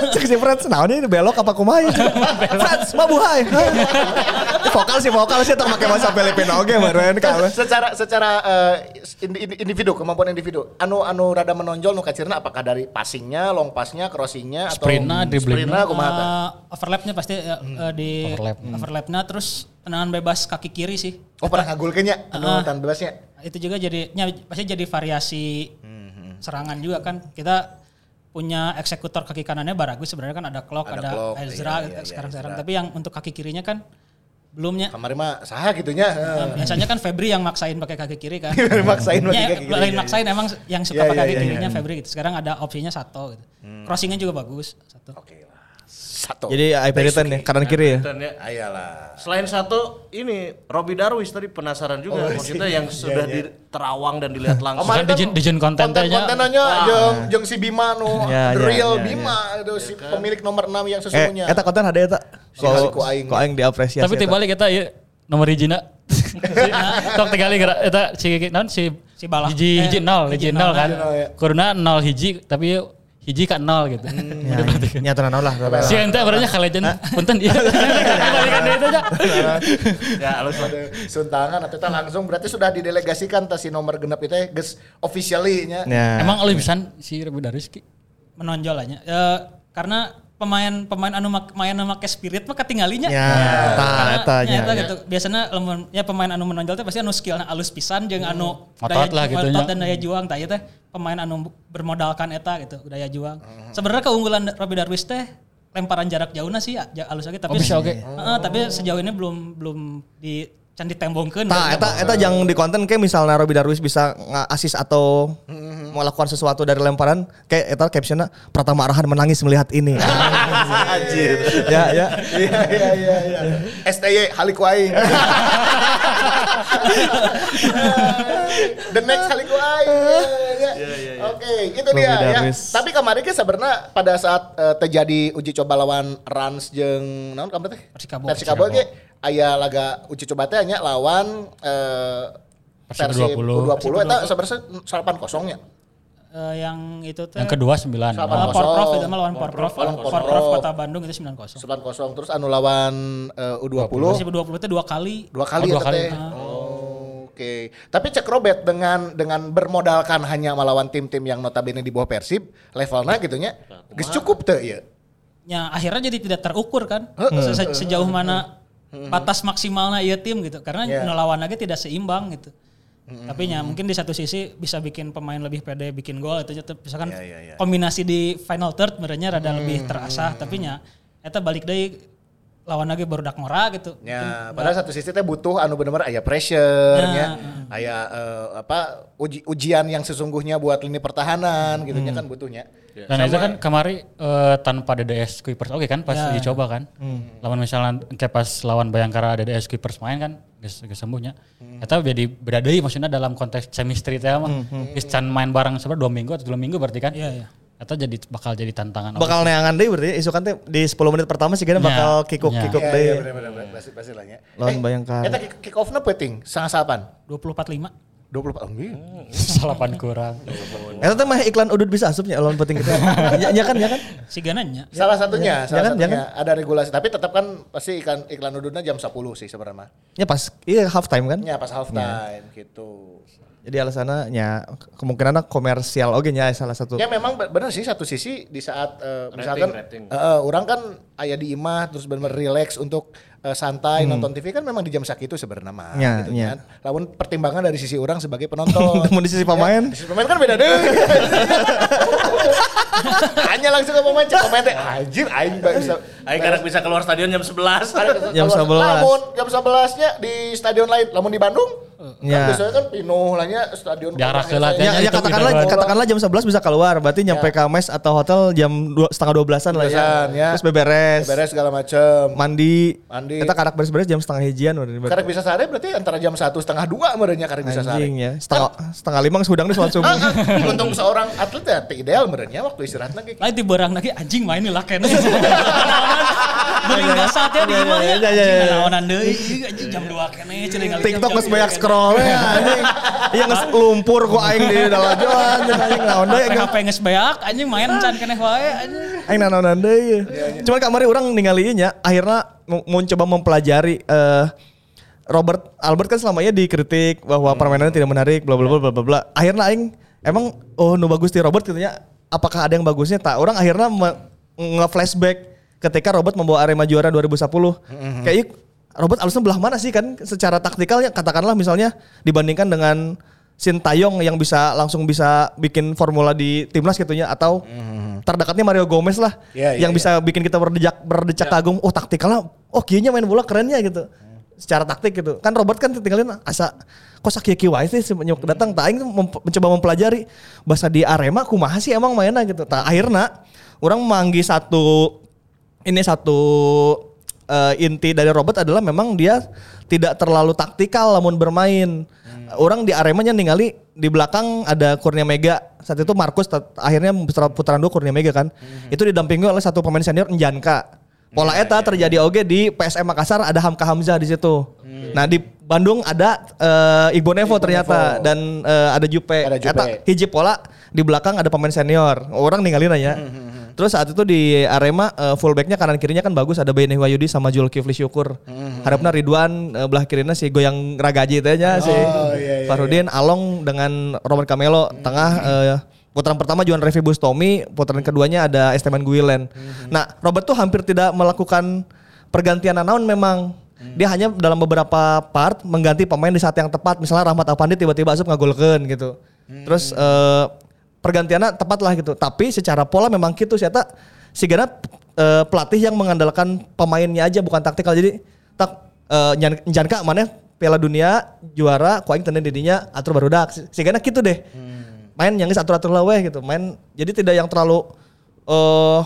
Cek si Freds, nah ini belok apa kumaha ya? Freds, mabuhay. vokal sih vokal sih tak pakai bahasa Filipina oke meren kalau. secara secara eh, indi- indi- individu kemampuan individu anu anu rada menonjol nu kacirna apakah dari passingnya long passnya crossingnya atau Sprintna, dribblingna. sprintna kumaha tah? Eh, overlapnya pasti eh, eh, di Overlap. overlapnya terus tendangan bebas kaki kiri sih oh pernah ngagulkeunnya anu Ah. tan bebasnya itu juga jadi nya, pasti jadi variasi serangan juga kan kita punya eksekutor kaki kanannya Baragus sebenarnya kan ada Clock Ada ada, Klok, Ezra iya, iya, iya, sekarang sekarang. Ezra. tapi yang untuk kaki kirinya kan belumnya. Kemarin mah saha gitunya. Eh, biasanya kan Febri yang maksain pakai kaki kiri kan. Maksain pakai Ya, kaki kiri. lain maksain emang yang suka Iya, pakai iya, kaki iya, kirinya Febri gitu. Sekarang ada opsinya satu gitu. Crossingnya juga bagus satu oke lah satu Jadi Iperiton ya, kanan kiri ya. Ya, ayolah Selain satu ini Robi Darwis tadi penasaran juga maksudnya yang sudah di terawang dan dilihat langsung. Kan dijen- dijen kontennya. kontennya jeung jeung si Bima nu Ya, the ya, real ya, Bima itu si pemilik nomor 6 yang Eh, sesungguhnya eta konten ada eta. Si Haliku Aing. Ko aing diapresiasi. Tapi eta. tiba kita ya nomor hijina. Tok tiga kali gerak eta si non si Si Balak. hiji Eh, hiji nol hiji nol kan. hiji nol, ya. Kuruna nol hiji tapi hiji ka nol gitu. Ya, nya tenan lah. Si ente berarti kalejen punten iya. Kembalikan deui itu aja. ya halus suntangan atau langsung berarti sudah didelegasikan tas si nomor genep itu ya geus officially nya Ya. Emang lebih pisan si Robi Darwis ki. menonjol aja Eh, karena pemain pemain anu mak, main anu make spirit mah ketinggalinya Ya, eta eta ya, nya. eta gitu. Biasanya lamun ya pemain anu menonjol teh pasti anu skillna alus pisan jeung anu Otot lah gitu dan daya juang tah ieu teh pemain anu bermodalkan eta gitu, daya juang. Sebenarnya keunggulan Robbie Darwis teh lemparan jarak jauhna sih ya, alus lagi tapi Oh, bisa oke. Heeh, tapi sejauh ini belum belum di can ditembongkeun. Tah, eta eta yang di konten kayak misalnya Robi Darwis bisa nge-assist atau melakukan sesuatu dari lemparan, kayak eta captionnya Pratama Arhan menangis melihat ini. anjir. Ya, ya. iya iya iya iya. STY Haliku Aing the next ya, ya. oke itu dia ya. Tapi kemarin kan sebenarnya pada saat eh, terjadi uji coba lawan Rans jeung naon kamu teh? Persikabo. Persikabo ge aya laga uji coba teh nya lawan eh Persib Persib 20. U20 eta sebenarnya 8-0 nya Eh, yang itu teh Yang kedua sembilan. Sama. Oh, Porprov itu mah lawan Porprov. Lawan Porprov Porprov. Kota Bandung itu 9-0. 9-0 terus anu lawan eh, U20 Persib 20 itu dua kali. dua kali Oh, ya dua kali. teh. Oh, Oke, tapi cek Robert dengan dengan bermodalkan hanya melawan tim-tim yang notabene di bawah Persib, levelnya gitunya, geus cukup teh ya. ya akhirnya jadi tidak terukur kan Se- se- sejauh mana batas maksimalnya iya tim gitu karena Ya. ngelawan lagi tidak seimbang gitu tapi ya mungkin di satu sisi bisa bikin pemain lebih pede bikin gol itu tetap misalkan Ya, ya, ya. kombinasi di final third sebenarnya rada lebih terasah tapi nya eta balik deui lawan lagi baru dak ngora gitu Ya, padahal satu sisi teh butuh anu bener-bener aya pressure Nah, nya, aya eh, apa uji, ujian yang sesungguhnya buat lini pertahanan gitu nya kan butuhnya. Dan itu kan kemari eh, tanpa DDS Kuipers oke kan pas Ya. dicoba kan. Lawan misalnya kayak pas lawan Bayangkara DDS Kuipers main kan geus geus sembuhnya. Eta jadi beda deui maksudnya dalam konteks chemistry teh mah. Geus can main bareng sebenarnya dua minggu atau dua minggu berarti kan. Iya, iya. Eta jadi bakal jadi tantangan. Bakal neangan deh berarti isu kan teh di 10 menit pertama sih kan Ya, bakal kikuk ya. kikuk Iya, deh. iya bener-bener pasti pasti lah nya. Lawan Bayangkara. Eta kick, kick off-na penting, setengah salapan. 2045 24 oh, iya. salapan kurang. Eta teh mah iklan udut bisa asupnya lawan penting kita. ya, ya kan ya kan. si gananya Salah satunya, salah Jangan, satunya ada regulasi, tapi tetap kan pasti iklan iklan udutnya jam 10 sih sebenarnya. mah. Ya pas iya half time kan. Ya pas half time gitu. Jadi alasannya ya kemungkinan komersial oke nya salah satu. Ya memang be- bener sih satu sisi di saat eh, misalkan rating. eh, eh, orang kan ayah di imah terus bener relax untuk eh, santai nonton TV kan memang di jam sakitu sebenarnya mah Hmm. Ya, gitu ya. kan. Lamun pertimbangan dari sisi orang sebagai penonton. Namun di sisi pemain Di sisi pemain kan beda deh. Hanya langsung ke pemain, cek pemain teh anjir aing bisa Ayo karena bisa keluar stadion jam 11. Jam 11. Lamun jam 11-nya di stadion lain, lamun di Bandung Ya. kan biasanya kan pinuh lah nya stadion. Latihnya. Ya, ya itu katakanlah katakanlah jam 11 bisa keluar, berarti nyampe ke mes atau hotel jam dua, setengah 12-an lah ya. 12-an, ya. Terus beberes, beres segala macem. mandi. Mandi. Kita karak beres-beres jam setengah hijian. Karek bisa sehari berarti antara jam satu setengah dua merenya karek bisa sehari. Anjing ya. Setengah setengah lima sudang di sholat subuh. Untung seorang atlet ya ideal merenya waktu istirahat lagi. lain di barang lagi anjing main lah kene Mending saatnya di imah ya Ya, ya, ya, ya. anjing naonan deui Ih, anjing jam 2 kene ngalih TikTok jam- geus banyak scroll ya anjing. Iya geus lumpur ku aing di dalam jalan anjing naon deui HP geus beak anjing main can kene wae anjing Aing naonan deui. Cuman kamari orang ningali ieu nya akhirnya mau coba mempelajari eh Robert Albert kan selamanya dikritik bahwa permainannya tidak menarik bla bla bla bla bla bla. Akhirnya aing emang oh nu bagus di Robert gitu nya. Apakah ada yang bagusnya? Tak. Orang akhirnya nge-flashback ketika Robert membawa Arema juara 2010. Kayak ih, Robert alusnya belah mana sih kan? Secara taktikalnya katakanlah misalnya dibandingkan dengan Sintayong yang bisa langsung bisa bikin formula di timnas gitunya atau terdekatnya Mario Gomez lah Iya, iya, yang bisa bikin kita berdecak berdecak kagum. Oh taktikalnya oh kayaknya main bola kerennya gitu secara taktik gitu kan Robert kan tinggalin asa kok sakit wae sih semenjak datang tak aing mem- mencoba mempelajari bahasa di Arema kumaha sih emang mainnya gitu tak akhirnya orang manggi satu ini satu eh, inti dari Robert adalah memang dia tidak terlalu taktikal lamun bermain. Orang di Aremanya ningali di belakang ada Kurnia Mega. Saat itu Markus akhirnya putaran dua Kurnia Mega kan. Itu didampingi oleh satu pemain senior Njanka. Pola eta terjadi oge di PSM Makassar ada Hamka Hamzah di situ. Nah di Bandung ada eh, Igbo Nevo ternyata Nevo. dan eh, ada Jupe. Ada Jupe. Eta hiji pola di belakang ada pemain senior. Orang ninggalin aja. Terus saat itu di Arema eh, fullbacknya kanan kirinya kan bagus ada Beni Wayudi sama Zulkifli Syukur. Harapnya Ridwan eh, belah kirinya si goyang ragaji itu aja si iya, iya, Farudin Along dengan Robert Camelo tengah eh, putaran pertama Juan Revi Bustomi, putaran keduanya ada Esteban Guilen. Nah, Robert tuh hampir tidak melakukan pergantian naon memang dia hanya dalam beberapa part mengganti pemain di saat yang tepat. Misalnya Rahmat Afandi tiba-tiba asup ngagolkeun gitu. Terus eh, pergantiannya tepat lah gitu. Tapi secara pola memang gitu sih eta sigana eh, pelatih yang mengandalkan pemainnya aja bukan taktikal. Jadi tak eh, nyan- nyanka mana Piala Dunia juara ku aing teu didinya atur barudak. Sigana gitu deh. Main yang geus atur-atur lah weh gitu. Main jadi tidak yang terlalu eh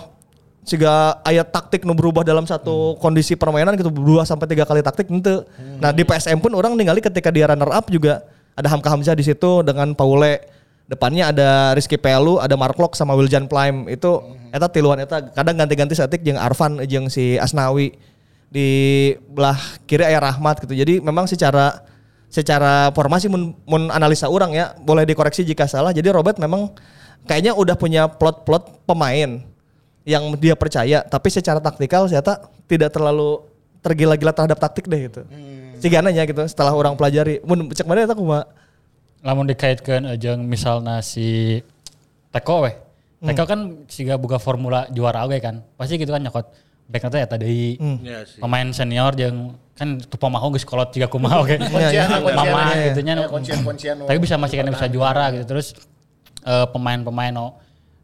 sehingga ayat taktik nu berubah dalam satu kondisi permainan gitu dua sampai tiga kali taktik ente. Nah di PSM pun orang ningali ketika dia runner up juga ada Hamka Hamzah di situ dengan Paule. Depannya ada Rizky Pelu, ada Mark Locke sama Wiljan Prime. Itu eta tiluan eta kadang ganti-ganti setik jeung Arfan jeung si Asnawi di belah kiri aya Rahmat gitu. Jadi memang secara secara formasi mun, mun analisa orang ya boleh dikoreksi jika salah. Jadi Robert memang kayaknya udah punya plot-plot pemain yang dia percaya, tapi secara taktikal ternyata tidak terlalu tergila-gila terhadap taktik deh gitu. Hmm. Cigananya gitu setelah orang pelajari. Mun cek mana eta kumaha? Lamun dikaitkan jeung misalnya si Teko weh Teko kan siga buka formula juara oge kan. Pasti gitu kan nyokot back nanti eta deui. Ya sih. Pemain senior jeung kan tuh pemaho geus kolot jiga kumaha kuncian. Mama Iya, gitu nya. iya. Tapi bisa masih kan bisa juara gitu. Terus eh, pemain-pemain no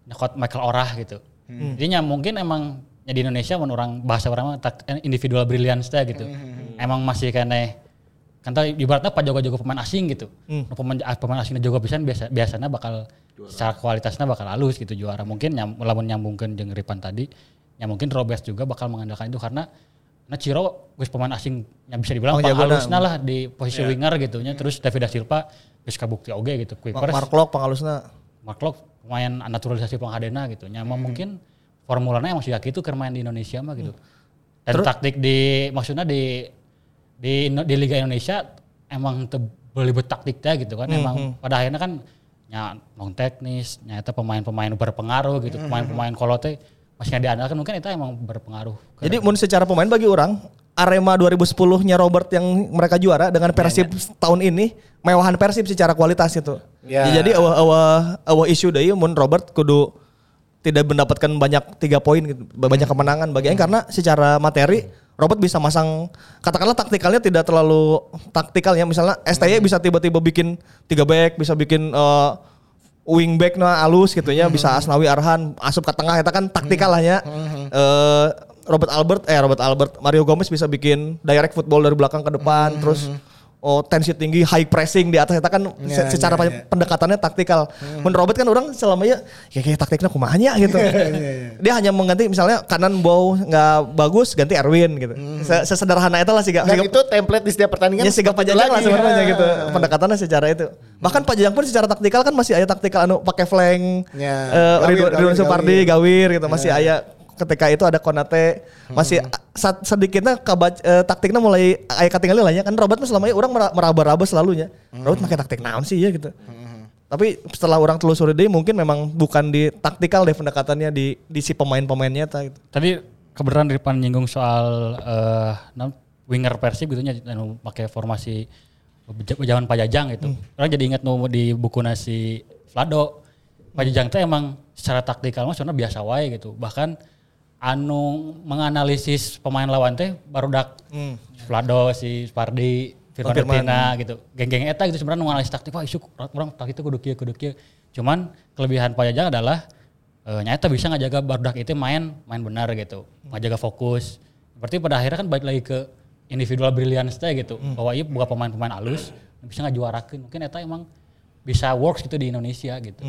nyokot Michael Orah gitu. Jadi nya mungkin emang ya di Indonesia mun orang bahasa orang tak- eh, individual brilliance teh gitu. Emang masih kene kan tadi ibaratnya pak jago-jago pemain asing gitu. Nu Pemain ah, pemain asing jago pisan biasa biasanya bakal secara kualitasnya bakal halus gitu juara. Mungkin nyam, lamun nyambungkeun jeung Ripan tadi, ya mungkin Robes juga bakal mengandalkan itu karena nah Ciro geus pemain asing yang bisa dibilang Oh, paling jagona. halusna lah di posisi winger gitu nya. Terus David da Silva geus kabukti oge gitu. Kuipers Mark Locke pangalusna. Mark Locke lumayan naturalisasi penghadena gitu. Nya emang mungkin formulanya emang sudah gitu keur main di Indonesia mah gitu. Dan taktik di maksudnya di di di Liga Indonesia emang teu belibet taktiknya gitu kan. Emang pada akhirnya kan nya non teknis, nya eta pemain-pemain berpengaruh gitu. Pemain-pemain kolote masih diandalkan mungkin itu emang berpengaruh. ke- Jadi mun secara pemain bagi orang Arema 2010-nya Robert yang mereka juara dengan Persib tahun ini mewahan Persib secara kualitas itu. Ya. Ya, Jadi awal awal awal isu deui mun Robert kudu tidak mendapatkan banyak tiga poin gitu, banyak kemenangan bagian karena secara materi Robert bisa masang katakanlah taktikalnya tidak terlalu taktikal ya misalnya STY bisa tiba-tiba bikin tiga back bisa bikin eh, wing back na alus gitu ya bisa Asnawi Arhan asup ke tengah itu kan taktikal lah ya. Eh, Robert Albert eh Robert Albert Mario Gomez bisa bikin direct football dari belakang ke depan terus oh tensi tinggi high pressing di atas itu kan se- Ya, secara ya, ya. pendekatannya taktikal. Menurut Robert kan orang selamanya ya kayak taktiknya kumanya gitu. Dia hanya mengganti misalnya kanan bow nggak bagus ganti Erwin gitu. Se- Sesederhana itu lah sih gak. Dan itu template di setiap pertandingan. Ya sih Pak seperti Jajang lah sebenarnya Ya. gitu. Pendekatannya secara itu. Bahkan Pak Jajang pun secara taktikal kan masih ada taktikal anu pakai flank. Ya, eh, gawir, Ridwan gawir, Ridwan Supardi, gawir. Gawir gitu masih ada ketika itu ada Konate masih sa- sedikitnya kabac, eh, taktiknya mulai aya katingali lah ya kan Robert mah selamanya orang mera- meraba-raba selalunya. Robert pakai taktik naon sih ya gitu. Tapi setelah orang telusuri deh mungkin memang bukan di taktikal deh pendekatannya di di si pemain-pemainnya ta, gitu. Tadi kebetulan Ripan nyinggung soal non winger Persib gitu nya anu pakai formasi zaman Pajajang gitu. Orang jadi ingat nu di buku nasi Vlado. Pajajang teh emang secara taktikal mah sebenarnya biasa wae gitu. Bahkan anu menganalisis pemain lawan teh barudak Vlado si Spardi Firman Firman. Utina gitu. Geng-geng eta gitu sebenarnya nu nganalisis taktik wah isu orang taktik itu kudu kieu kudu kieu. Cuman kelebihan Pajajang adalah eh nyata bisa ngajaga barudak itu main main benar gitu. Ngajaga fokus. Berarti pada akhirnya kan balik lagi ke individual brilliance teh gitu. Bahwa iya bukan pemain-pemain alus bisa ngajuarakeun. Mungkin eta emang bisa works gitu di Indonesia gitu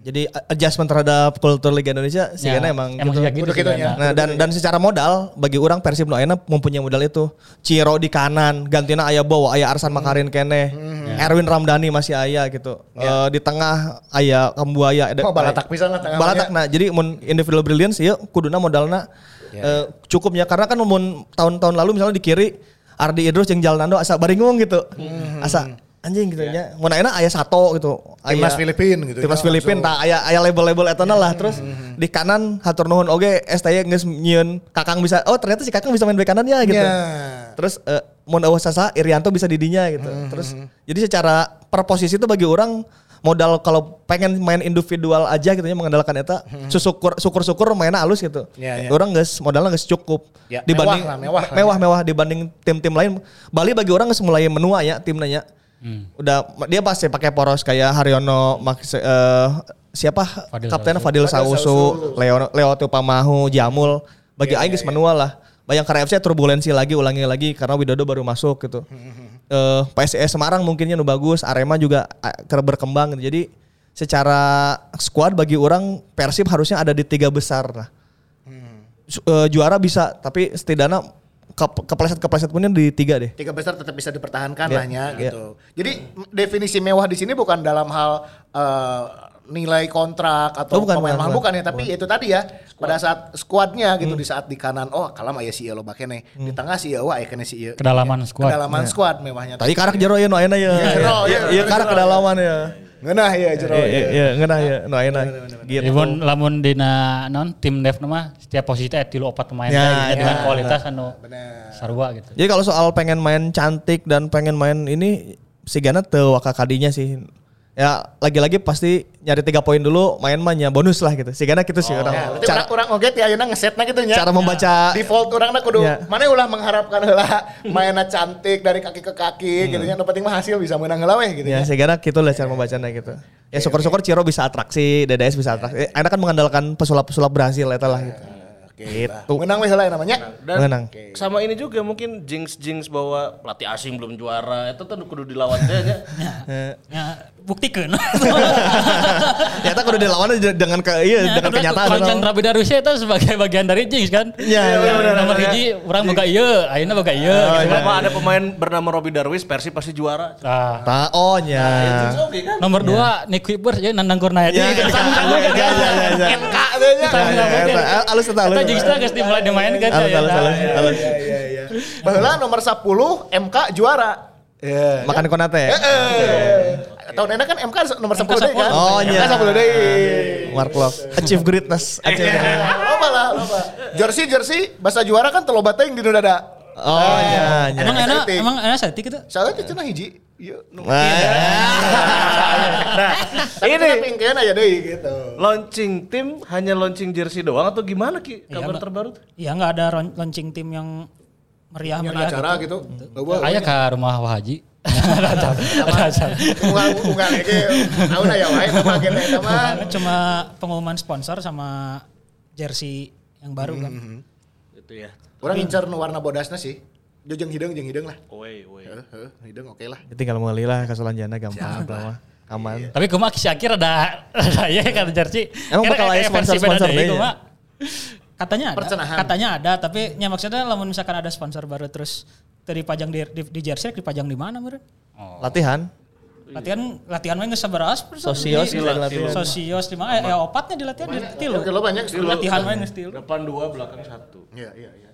Jadi adjustment terhadap kultur Liga Indonesia sih Ya, emang, emang gitu. gitu gitu ya. Nah dan dan secara modal bagi orang Persib nu ayeuna mempunyai modal itu. Ciro di kanan, gantina aya Bowo, aya Arsan Makarin kene. Erwin Ramdhani masih aya gitu. Eh, di tengah aya Kambuaya ada Oh, balatak pisan lah tengah Balatak nah jadi mun individual brilliance ya kuduna modalna eh, cukup ya karena kan mun tahun-tahun lalu misalnya di kiri Ardi Idrus jeung Jalnando asa baringung gitu. Asa anjing gitu nya. Mun ayeuna aya sato gitu. Timnas Aya- Filipin gitu. Timnas ya, Filipin langsung. tak aya aya label-label eta lah terus di kanan hatur nuhun oge STY geus nyieun Kakang bisa oh ternyata si Kakang bisa main bek kanan ya gitu. Ya. Terus eh mun eueuh sasa Irianto bisa didinya gitu. Terus jadi secara per posisi itu bagi orang modal kalau pengen main individual aja gitu ya mengandalkan eta syukur syukur-syukur mainnya halus gitu. Ya, ya. Orang geus modalnya geus cukup. Ya, dibanding mewah lah, mewah lah. mewah mewah dibanding tim-tim lain. Bali bagi orang geus mulai menua ya timnya ya. Udah dia pasti pakai poros kayak Haryono, Max, eh, siapa Fadil kaptennya Sausu. Fadil Sausu. Leo Leo Tupamahu, Jamul. Bagi aing geus menua lah. Bayangkara FC turbulensi lagi ulangi lagi karena Widodo baru masuk gitu. Eh PSIS Semarang mungkinnya nu bagus, Arema juga eh, berkembang gitu. Jadi secara squad bagi orang Persib harusnya ada di tiga besar lah. Eh, juara bisa, tapi setidaknya kepleset-kepleset punya di tiga deh. tiga besar tetap bisa dipertahankan Ya, lah ya ya. gitu. Jadi m- definisi mewah di sini bukan dalam hal eh, nilai kontrak atau Oh, bukan, pemain bukan, mahal bukan. bukan ya, tapi itu tadi ya pada saat skuadnya gitu di saat di kanan oh kalam aya si lo bakene di tengah si aya kene si ieu. Kedalaman squad. Kedalaman squad mewahnya. Tadi karak jero ya nu ayeuna ya. jero, Iya, ya, Iya karak kedalaman ya. Ngeunah ya jero. Iya, iya, iya, ngeunah ya nu ayeuna. Gitu. Even lamun dina non tim dev nama setiap posisi teh tilu opat pemain Ya, dengan ya. kualitas anu sarua gitu. Jadi kalau soal pengen main cantik dan pengen main ini si Gana teu waka kadinya sih. Ya lagi-lagi pasti nyari tiga poin dulu main mahnya bonus lah gitu. Sigana gitu sih orang. Ya, Cara, orang, oge ti ayeuna ngesetna gitu nya. cara membaca default orangnya kudu Ya. mana ulah mengharapkan heula mainnya cantik dari kaki ke kaki gitu nya nu penting mah hasil bisa menang heula weh gitu ya ya. Sigana gitu lah cara membacanya gitu. Ya syukur-syukur Ciro bisa atraksi, DDS bisa atraksi. Eh, Anda kan mengandalkan pesulap-pesulap berhasil eta lah gitu. Gitu. Menang weh heula ya namanya. Dan Menang. sama ini juga mungkin jinx-jinx bahwa pelatih asing belum juara itu tuh kudu dilawan teh nya. Ya, buktikan. Ternyata kudu dilawan aja dengan ke iya dengan kenyataan. Koncan Rabi Darusya itu sebagai bagian dari Jinx kan. Iya, iya, Nomor Nomor hiji orang boga iya, ayeuna boga iya. gitu kan. Kalau ada pemain bernama Robby Darwis, Persib pasti juara. Nah, Ta oh nya. Oke kan? nomor dua Nick Kuipers ya Nandang Kurniawan. Ya, ya, ya, ya, ya, ya. NK teh nya. Ya, ya, eta, Alus eta alus. Kita Jinx lah geus dimulai dimainkan ya. alus alus. alus. Baheula nomor 10 MK juara. Ya. Makan konate ya. Tahun ini kan MK nomor 10 deh kan. Oh, iya. MK 10 deh. Mark Love. Achieve greatness. Achieve greatness. Loba lah, loba. Jersey jersey bahasa juara kan telo bateng di nu dada. Oh iya. iya. Emang enak, Setik. emang enak setik itu? Itu cenah hiji. Iya. nu- Wah, ya. Nah, ini cenah pingkeun aya deui gitu. launching tim hanya launching jersey doang atau gimana Ki? Iya, Kabar terbaru? Iya nggak ada launching tim yang Yang meriah-meriah acara gitu. gitu. Loba. Aya ke rumah Wahaji. Mah. Cuma pengumuman sponsor sama jersey yang baru kan. Itu ya. Orang ngincar nu warna bodasna sih. Jo jeung hideung jeung hideung lah. Oi, oi. Heeh, heeh, hideung oke lah. Tinggal meuli lah ke Sulanjana gampang mah. Aman. Tapi kumaha si Akir ada ada ya kan jersey. Emang Kira bakal sponsor-sponsor beda deui, deh ya? Katanya ada. Percenahan. Katanya ada, tapi ya maksudnya lamun misalkan ada sponsor baru terus dari dipajang di, di, di jersey dipajang di mana meureun? Latihan. Latihan latihan mah geus saberas Sosios Di- lagi latihan. Sosios di mana? Eh, opatnya di latihan di tilu. Oke lo banyak Latihan mah geus tilu. Depan dua, belakang satu. Iya iya iya.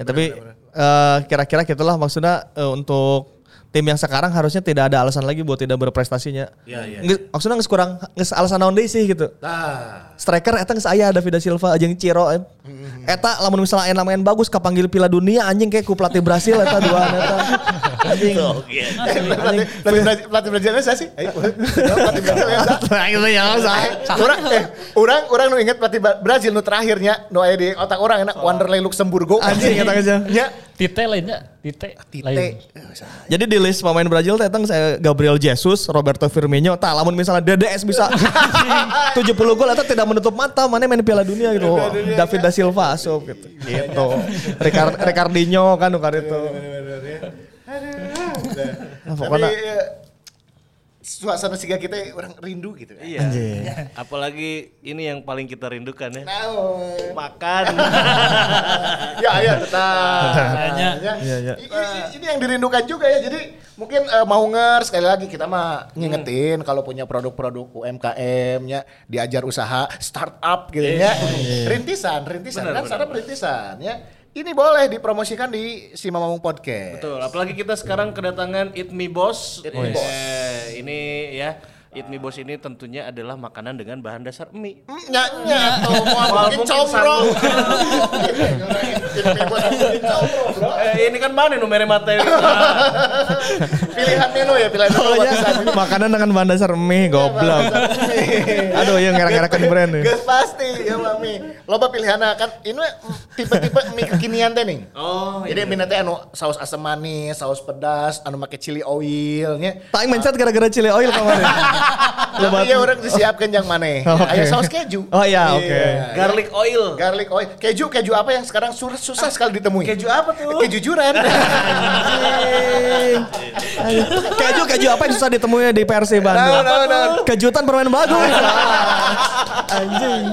Ya tapi eh, kira-kira gitulah maksudnya eh, untuk tim yang sekarang harusnya tidak ada alasan lagi buat tidak berprestasinya. Iya, iya. Nges- Maksudnya nggak kurang nggak alasan naon deui sih gitu. Nah, Striker eta geus aya David da Silva jeung Ciro. em. Eta lamun misalnya aya main bagus kapanggil Piala Dunia anjing kayak ku pelatih Brasil eta dua eta. Anjing. pelatih pelatih Brazilnya saya sih. Pelatih Brazil ya. Sa. Nah, gitu ya, saya. Orang eh orang orang nu inget pelatih Brazil nu terakhirnya nu aya di otak orang enak Wanderlei Luxemburgo. Anjing eta geus. Nya Tite lainnya, Tite. Tite. lain. Jadi di list pemain Brazil teh tang saya Gabriel Jesus, Roberto Firmino, tah lamun misalnya DDS bisa 70 gol eta tidak menutup mata mana main Piala Dunia gitu. David da Silva asup gitu. Gitu. Ricard Ricardinho kan itu. Nah, Tapi pokoknya ya, suasana siga kita orang rindu gitu. kan. Iya. Apalagi ini yang paling kita rindukan ya. Naon. Makan. ya ya tetap. Kayaknya. Ya. Iya, iya. I- i- Ini yang dirindukan juga ya. Jadi mungkin eh, mau nger sekali lagi kita mah ngingetin kalau punya produk-produk UMKM-nya diajar usaha startup gitu ya. Rintisan, rintisan Benar, kan benar, startup rintisan ya. Ini boleh dipromosikan di Si Mamamung Podcast. Betul, apalagi kita sekarang kedatangan Eat Me Boss. Eat Me Eh, Boss. ini ya, Eat Me Boss ini tentunya adalah makanan dengan bahan dasar mie. Nya nya tuh mau mungkin mungkin combrong. Ini bos mungkin combrong, bro. Eh, ini kan mana mere materi. Pilihan menu ya, pilihan menu Oh buat ya, makanan dengan bahan dasar mie goblok. Aduh, yang ngerang-ngerangkan brand nih. Gas pasti ya mami. Loba pilihan kan ini tipe-tipe mie kekinian teh nih. Oh, Jadi mie teh anu saus asam manis, saus pedas, anu make chili oil nya. Tak mencet gara-gara chili oil kemarin. Tapi ya orang disiapkan yang mana? Aya saus keju. Oh iya, oke. Garlic oil. Garlic oil. Keju keju apa yang sekarang susah sekali ditemui? Keju apa tuh? Kejujuran. Anjing. Keju keju apa yang susah ditemui di Persi Bandung? Nah, nah, nah. Kejutan permain bagus. Anjing.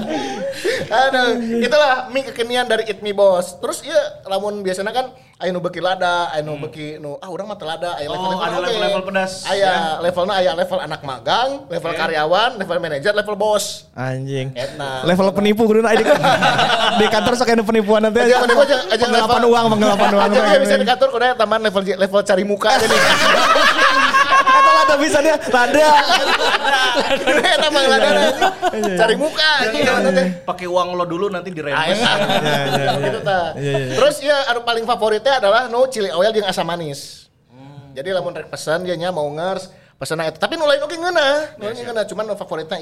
Aduh, itulah mie kekinian dari Eat Me Boss. Terus ya lamun biasanya kan aya nu beki lada, aya nu beki nu ah urang mah teu lada, aya Oh, level-level ada oke. level-level pedas, Aya levelna aya level anak magang, level karyawan, level manajer, level bos. Anjing. Enak. Level penipu kudu di, di kantor sok anu penipuan nanti Aja penipu aja- aja Penggelapan level- uang, penggelapan uang. Aja bisa di kantor kudu aya taman level level cari muka aja Kata lada bisa dia, lada. Aya taman lada. Cari muka. Anjing Iya, teh. Pakai uang lo dulu nanti eta. Tah. Terus ya anu paling favoritnya adalah no chili oil jeung asam manis. Jadi lamun rek pesan dia nya mau ngers Pesan eta tapi nu lain oge ngeunah, nu lain ngeunah cuman nu favoritna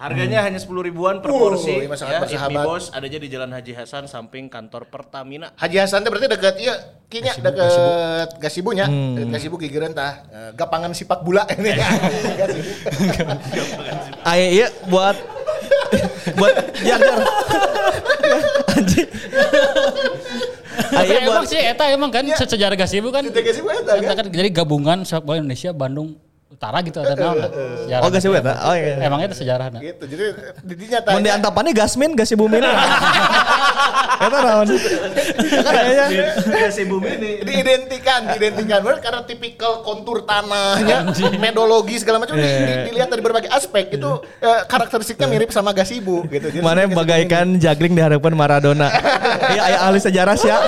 Harganya hanya sepuluh ribuan per Wuh, porsi. iya, Ya, Me Boss adanya di Jalan Haji Hasan samping kantor Pertamina. Haji Hasan teh berarti deket ieu kinya deket Gasibu nya. Deket Gasibu gigireun tah. Eh, Gapangan sipak bula ini. Gasibu. Ayo iya buat buat. Anjing. Ayo buat emang sih eta emang kan sejarah Gasibu kan. Gasibu eta Eta kan. kan jadi gabungan sepak bola Indonesia Bandung Utara gitu ada naon. Sejarah. Oh Gasibu eta. Oh iya. Emang itu sejarahnya. Gitu. Jadi di dinya tah. Mun diantapannya Gasmin Gasi Bumi Eta naon? Kan aya Ya si Bumi ini. diidentikan, diidentikan Bener, karena tipikal kontur tanahnya, metodologi segala macam di- dilihat dari berbagai aspek itu eh, karakteristiknya mirip sama Gasibu gitu. Jadi Mana yang Gasibu bagaikan jagling di hadapan Maradona. Iya aya ahli sejarah. Sia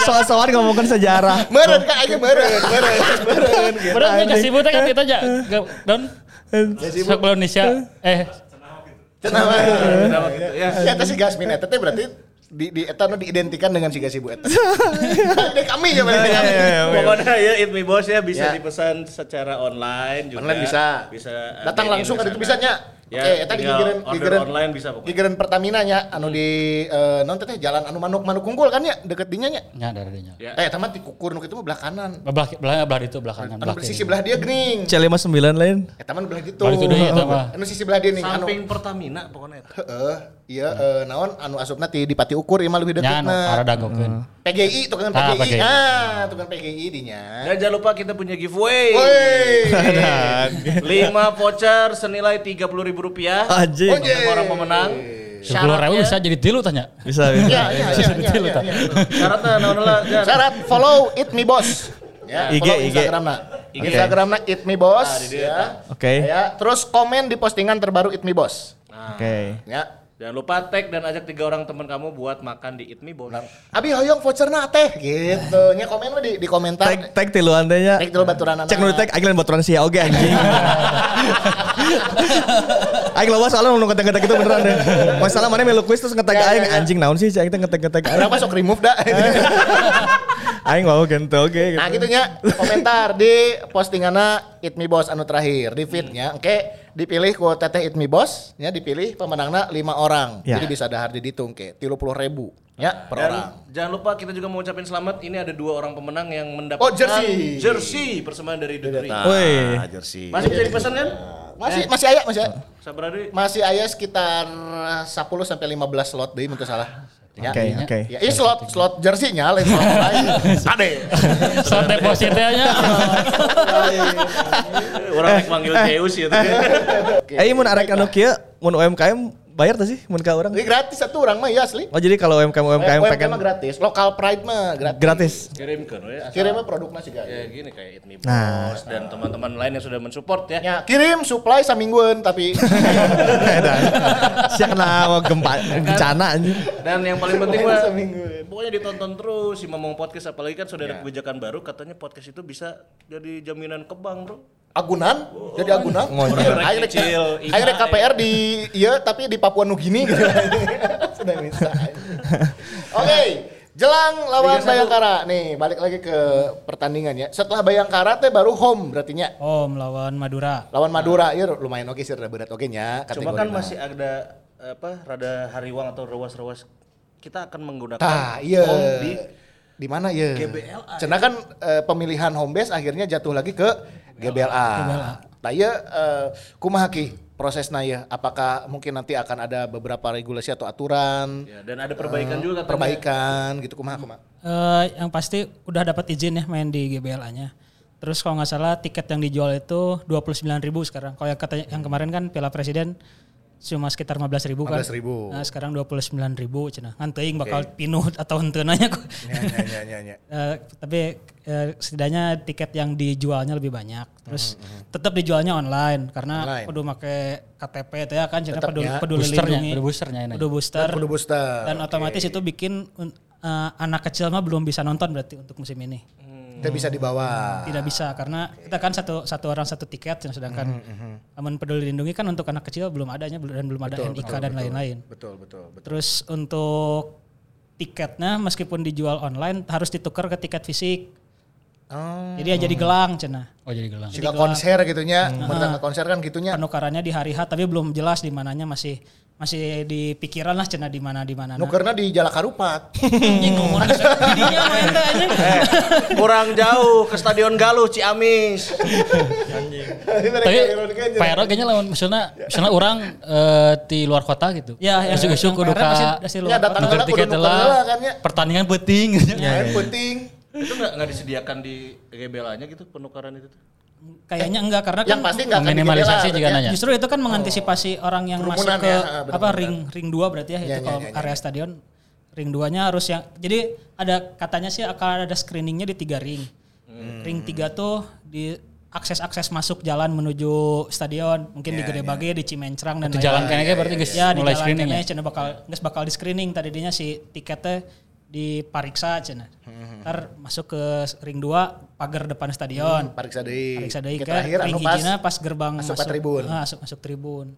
soal-soal ngomongin sejarah. Meren kan aja meren, meren, meren gitu. Berarti Gasibu teh kan kita aja don bola Indonesia eh Cenah. Kenapa gitu ya? Ya eta si Gasmin eta teh berarti di di eta nu diidentikan dengan si Gasibu eta. Dari kami ya berarti. Iya, iya, iya. Pokoknya ya Eat Me Boss ya bisa Ya. dipesan secara online juga. Online bisa. Bisa. Datang ada langsung ada itu bisa nya. Ya, Oke, eta di tinggal gigireun order gigireun online bisa pokoknya. Gigireun Pertamina nya anu di eh, non teh jalan anu manuk-manuk unggul kan ya deket dinya nya. nya dari dinya. Ya. Eh, teman dikukur nu kitu mah belah kanan. Belah belah belah itu belah kanan Anu belah sisi belah dia geuning. C59 lain. Eh, teman belah gitu. Belah itu deui eta mah. Anu sisi belah dia nih anu Samping Pertamina pokoknya. eta. heeh, iya eh, naon anu asupna ti di Pati Ukur ieu mah leuwih Nya anu deketna. arah dagokeun. PGI tukang Ah, PGI. PGI. Ah, tukang PGI dinya. Dan jangan lupa kita punya giveaway. 5 voucher senilai tiga puluh ribu rupiah. Anjing. Oh, iya. Untuk orang pemenang. Sepuluh ribu bisa jadi tilu tanya. Bisa. Iya, bisa. iya, iya, iya, Betul, iya, iya. Syaratnya naon lah. Jar. Syarat follow It Me Boss. Ya, IG, follow IG. Instagramna. IG. Instagramna It Me Boss. Ah, dia, ya. Oke. Ya, terus komen di postingan terbaru It Me Boss. Oke. Ya. Jangan lupa tag dan ajak tiga orang teman kamu buat makan di Me Boss. Abi hoyong voucherna teh gitu. Nya komen di, di komentar. Tag tag tiluan teh nya. Tag dulu baturan Cek nu tag lain baturan sia oge anjing. Aing loba soalnya nu ngetek-ngetek itu beneran deh. Masalah mana melu quiz terus ngetek Ya, ya, aing ya. anjing naon sih cek teh ngetek-ngetek aing. Kenapa sok remove dah? Aing mau gitu oke Nah gitu. gitu nya komentar di postinganna It Me Boss anu terakhir di feednya. Oke, dipilih ku Teteh It Me Boss, ya dipilih pemenangna lima orang. Ya. Jadi bisa dahar dihitung ke 30 ribu ya per Dan orang. jangan lupa kita juga mau ucapin selamat. Ini ada dua orang pemenang yang mendapatkan Oh, jersey. jersey persembahan dari The. Ah, jersey. Masih bisa dipesan kan? Masih masih aya, masih aya. Sabar deh. Masih aya sekitar 10 sampai 15 slot deui mun teu salah. Ya. Oke oke. Ya, ini slot slot jersey-nya lain slot lain. Ade. Saat depositnya nya. Orang yang manggil Zeus gitu. Eh mun arek anu kieu mun UMKM bayar tuh sih mun ka urang. Ini gratis satu orang mah ya asli. Oh jadi kalau UMKM UMKM UMKM pengen mah gratis, lokal pride mah gratis. gratis. Kirimkan we. asal- Kirimnya produknya sih. Ya gini kayak Eat Me Boss Nah. dan teman-teman lain yang sudah mensupport ya. Ya, kirim supply samingguan tapi Edan. Sia kena gempa bencana anjing. Dan yang paling penting mah pokoknya ditonton terus si Mamong Podcast apalagi kan sudah ada kebijakan baru katanya podcast itu bisa jadi jaminan ke bank, Bro. Agunan jadi agunan. Ngonyol. Akhirnya Kecil, akhirnya IMAE. KPR di iya tapi di Papua Nugini gitu. Sudah bisa. Oke, jelang lawan 3-1. Bayangkara. Nih, balik lagi ke pertandingan ya. Setelah Bayangkara teh baru home berarti nya. Oh melawan Madura. Lawan Madura, ya lumayan oke sih, rada berat oke nya. Cuma kan masih ada apa rada hariwang atau rewas-rewas kita akan menggunakan Tah, iya. home di di mana ya? GBLA. Cenah kan eh, pemilihan home base akhirnya jatuh lagi ke GBLA. Nah, iya eh, kumaha ki prosesnya ya? Apakah mungkin nanti akan ada beberapa regulasi atau aturan ya, dan ada perbaikan juga katanya. perbaikan gitu kumaha kumaha? Eh, yang pasti udah dapat izin ya main di GBLA-nya. Terus kalau nggak salah tiket yang dijual itu 29.000 ribu sekarang. Kalau yang katanya yang kemarin kan Piala Presiden cuma sekitar 15.000 ribu kan. 15.000. Nah, sekarang 29.000 ribu cenah. Ngan teuing bakal pinuh atau henteu nanya kok. Ya, ya, ya, ya, ya. Eh, tapi eh, setidaknya tiket yang dijualnya lebih banyak. Terus Hmm, tetap dijualnya online karena Online. kudu make KTP itu ya kan cenah Tetap peduli, ya. peduli Boosternya, lindungi. kudu boosternya ini. Kudu booster. Kudu booster. Dan otomatis itu bikin eh, anak kecil mah belum bisa nonton berarti untuk musim ini. Kita bisa dibawa. Tidak bisa karena kita kan satu satu orang satu tiket sedangkan aman peduli lindungi kan untuk anak kecil belum adanya dan belum ada NIK dan lain-lain. Betul, betul, betul. Terus untuk tiketnya meskipun dijual online harus ditukar ke tiket fisik. Jadi ya jadi gelang cenah. Oh jadi gelang. Jika konser gitunya, Hmm. hmm. konser kan gitunya. Penukarannya di hari H tapi belum jelas di mananya masih masih di pikiran lah cenah di mana di mana. Nukerna di Jalak Harupat. Eh, kurang jauh ke Stadion Galuh Ciamis. Tapi Pak Ero kayaknya lawan misalnya misalnya orang eh, di luar kota gitu. Ya, ya, Isu-isu yang kudu PR masih- ka masih Ya luar datang tiket kudu lah. kan ya. Pertandingan penting. Main penting. itu nggak nggak disediakan di GBLA-nya gitu penukaran itu tuh. Kayaknya enggak karena Yang kan pasti enggak akan Minimalisasi digedela, juga ya. nanya. Justru itu kan mengantisipasi orang yang masuk ke ya, ah, benar, apa benar. ring ring 2 berarti ya, Ya, itu ya, kalau ya, ya. area stadion ring 2-nya harus yang jadi ada katanya sih akan ada screeningnya di tiga ring. Hmm. Ring 3 tuh di akses-akses masuk jalan menuju stadion, mungkin di Gede Bage, di Cimencrang dan Itu jalan kayaknya berarti guys Ya, di mulai jalan screening ya. cenah bakal geus bakal di screening tadinya si tiketnya dipariksa cenah. Hmm. Ntar masuk ke ring 2 pagar depan stadion. Pariksa deui. Pariksa deui Ke terakhir anu pas pas gerbang asup ka tribun. Hmm. Ah, masuk masuk tribun.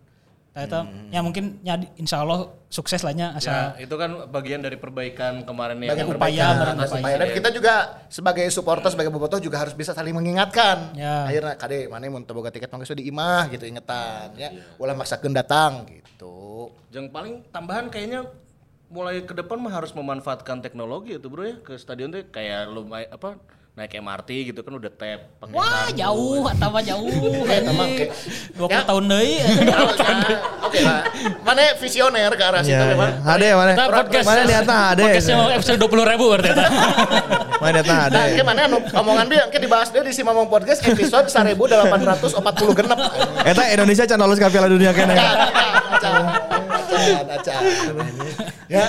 Nah, itu ya mungkin ya insya Allah sukses lah nya Ya, itu kan bagian dari perbaikan kemarin ya. Bagian upaya, bagian upaya. upaya. Dan kita juga sebagai supporter, sebagai bobotoh juga harus bisa saling mengingatkan. Ya. Akhirnya kade mana mun teu boga tiket mangga di imah gitu ingetan ya. Ulah maksakeun datang gitu. Yang paling tambahan kayaknya mulai ke depan mah harus memanfaatkan teknologi itu bro ya ke stadion tuh kayak lumayan apa naik MRT gitu kan udah tap pakai Wah kartu. jauh, atau jauh. Eta mah ke- 20 Ya. tahun deui. Ya. Oke lah. Mana visioner ke arah situ Ya, memang. ya. Ada mana? Kita podcast Mana niatnya ada. Podcastnya mau episode 20 ribu berarti. eta. Mana niatnya ada. Nah, ke mana anu omongan dia ke dibahas dia di si Mamong Podcast episode 1840 genep. Eta Indonesia can lolos ke Piala Dunia kene. Acan, acan. Ya.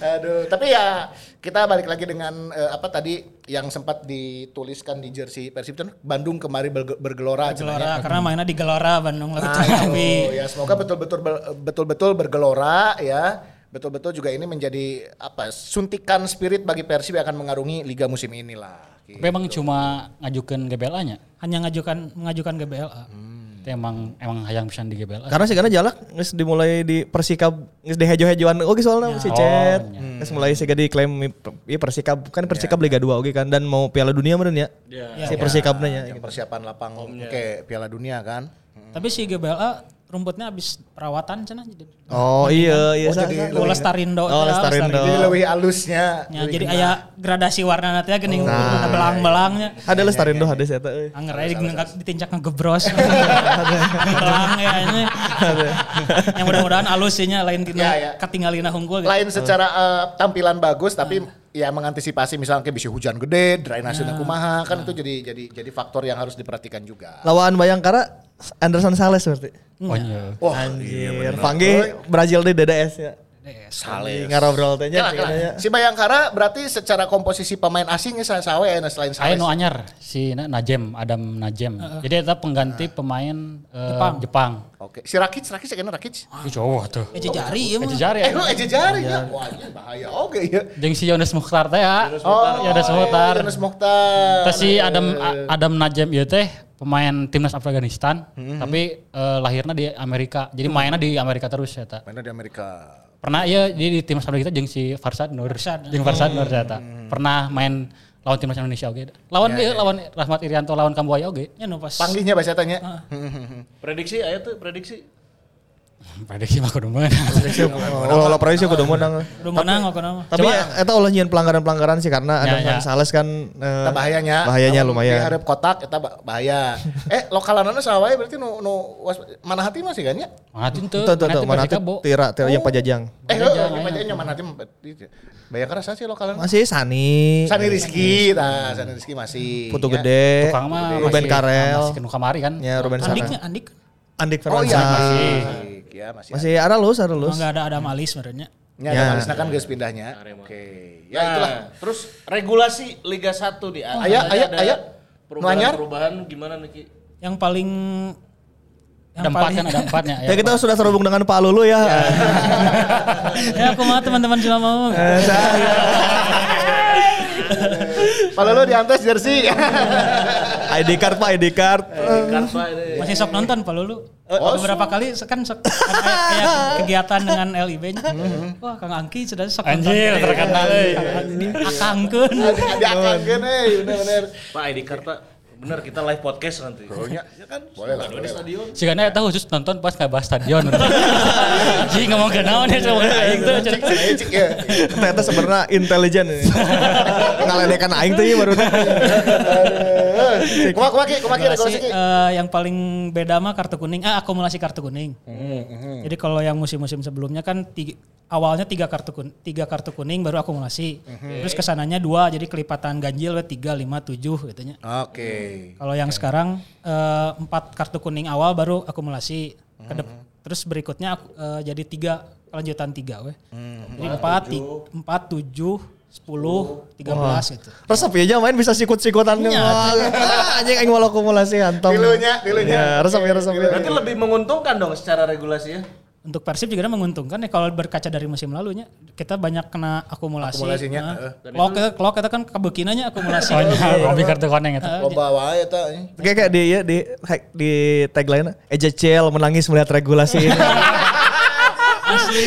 Aduh, tapi ya kita balik lagi dengan eh, apa tadi yang sempat dituliskan di jersey Persib itu Bandung kemari berge- bergelora. Gelora karena mainnya di Gelora Bandung Lautan Api. itu. ya semoga betul-betul ber- betul-betul bergelora ya. Betul-betul juga ini menjadi apa suntikan spirit bagi Persib yang akan mengarungi liga musim inilah. Tapi emang cuma ngajukan GBLA-nya. Hanya ngajukan mengajukan GBLA. Hmm. Itu emang emang hayang pisan di GBLA. Karena sih karena jalak geus dimulai di Persikab geus dihejo-hejoan oke soalnya si Chat. Geus mulai sih diklaim ieu Persikab kan Persikab Liga 2 oke kan dan mau Piala Dunia meureun ya. Si Persikabna nya. Yang persiapan lapang oke Piala Dunia kan. Tapi si GBLA rumputnya habis perawatan cenah jadi Oh iya iya Oh, jadi sa- Oh, Lestarindo. Oh, Lestarindo. Jadi lebih halusnya. Ya, jadi aya gradasi warna nanti ya gening belang-belangnya. Ada Lestarindo ada saya eta euy. Anger aja di- ditincak ngegebros. Belang ya ini. Yang mudah-mudahan alusinya lain tina Ya, ya. katinggalina hunggul gitu. Lain secara eh, tampilan bagus tapi ya mengantisipasi misalnya kayak bisa hujan gede, drainasenya kumaha kan itu jadi jadi jadi faktor yang harus diperhatikan juga. Lawan Bayangkara Anderson Sales berarti. Oh iya. Wah, Anjir, Panggil Brazil di DDS ya. Ngarobrol teh nya. Kela, kela. Si Bayangkara berarti secara komposisi pemain asingnya saya sawe ya selain Aya Sales. nu anyar si Na- Najem, Adam Najem. Jadi eta pengganti pemain eh, Jepang. Jepang. Oke, si Rakic, Rakic kayaknya Rakic. Ih cowok tuh. Eh jari ya mah. Ece jari. Eh, eja jari ya. Wah, ini bahaya oke ya. Jeung si Yones Mukhtar teh ya. Oh, Yones Mukhtar. Yunus Mukhtar. Terus si Adam A- Adam Najem ieu teh pemain timnas Afghanistan, tapi eh, lahirnya di Amerika. Jadi mainnya di Amerika terus ya ta. Mainnya di Amerika. Pernah iya di, di timnas Afghanistan jeung si Farsad Nur. Farsad. Jeung Farsad Nur ya ta. Pernah main lawan timnas Indonesia oge. Lawan ieu lawan Rahmat Irianto lawan Kambuaya oge. Ya nu pas. Panggihnya bahasa tanya. Prediksi aya tuh prediksi. Prediksi mah kudu meunang. Oh, lo prediksi kudu menang. Udah menang kok nama. Tapi eta ulah nyian pelanggaran-pelanggaran sih karena Ya, Anderson ya. Sales kan eh, bahayanya. Bahayanya lumayan. Di hareup kotak eta ba- bahaya. eh lokalanana sawae berarti nu nu mana hati masih kan ya? Mangatin tuh. Tuh tuh tuh mana Persikabo. tira tira yang pajajang. Eh, Pajajang, heeh, aya. pajajang mana hati Bayangkara sih lokalanana. Masih Sani. Sani Rizky, tah Sani Rizky masih. Putu Ya. gede. Tukang mah Ruben masih- Karel. Masih kenu kamari kan. Ya Ruben Sana. Andiknya Andik. Andik Oh Firmansyah. iya. Ya masih. Masih ada lulus, ada lulus. enggak ada ada malis sebenarnya. Ya, ada Ya. Kan geus pindahnya. Oke. Ya Ya itulah. Terus regulasi Liga 1 di Aya, aya, aya. Nu anyar? Perubahan-perubahan gimana nih Ki? Yang paling Ada empat kan, ada empatnya. Ya kita sudah terhubung dengan Pak Lulu ya. ya aku mah teman-teman cuma mau. Eh, saya. Kalau lu diantes jersey. ID card Pak, ID card. Masih sok nonton Pak Lulu. Oh, beberapa kali kan sok kan kayak, kayak kegiatan dengan LIB-nya. Wah, Kang Angki sudah sok Anjir, terkenal, euy. Akangkeun. Ada ada akangkeun euy, bener-bener. Pak ID card Pak. Bener kita live podcast nanti. Pokoknya ya kan boleh lah. boleh lah. Si Gana eta khusus nonton pas nggak bahas stadion. Ji ngomong ke naon ya sama aing tuh. cik ya. Ternyata sebenarnya intelijen ini. Ngaledekan aing tuh ya baru. Kumaha kumaha ki, kumaha ki Regulasi, regulasi ki. eh, yang paling beda mah kartu kuning, ah akumulasi kartu kuning. Jadi kalau yang musim-musim sebelumnya kan tiga, awalnya tiga kartu kuning, tiga kartu kuning baru akumulasi. Terus ke sananya dua, jadi kelipatan ganjil tiga, lima, tujuh gitu nya. Kalau yang sekarang eh, empat kartu kuning awal baru akumulasi. Kedep- Terus berikutnya aku- eh, jadi tiga kelanjutan tiga weh. Jadi empat, ti- empat, tujuh, sepuluh, tiga belas gitu. Resep ya aja main bisa sikut-sikutan. Iya, Anjing aing walau kumulasi hantam. Dilunya, dilunya. Ya, resep ya resep ya. Berarti lebih menguntungkan dong secara regulasi ya. Untuk Persib juga menguntungkan ya kalau berkaca dari musim lalunya kita banyak kena akumulasi. Akumulasinya, Nah. Klok kita klok kita kan kebekinannya akumulasi. Oh, nya, Robi kartu koneng itu. Loba wae eta. Kayak kayak di ya di di tagline Eja Ciel menangis melihat regulasi ini.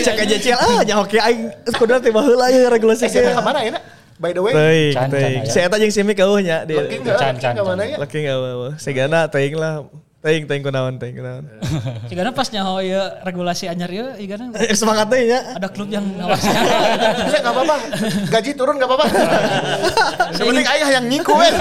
Cek Eja Ciel ah nya oke aing kudu tiba heula ya regulasi Eh, ge. ke mana ya? nak? By the way, Teuing, Can, can, teuing. aya. Si eta jeung Simi eueuh nya Ke mana can. ya? laki enggak eueuh. Sigana teuing lah. Teuing teuing kunaon teuing kunaon. Jika pas nyaho ya regulasi anyar ya, iya kan Semangat teh nya. ada klub yang ngawasi. Bisa enggak apa-apa. Gaji turun enggak apa-apa. Ayah yang nyiku we.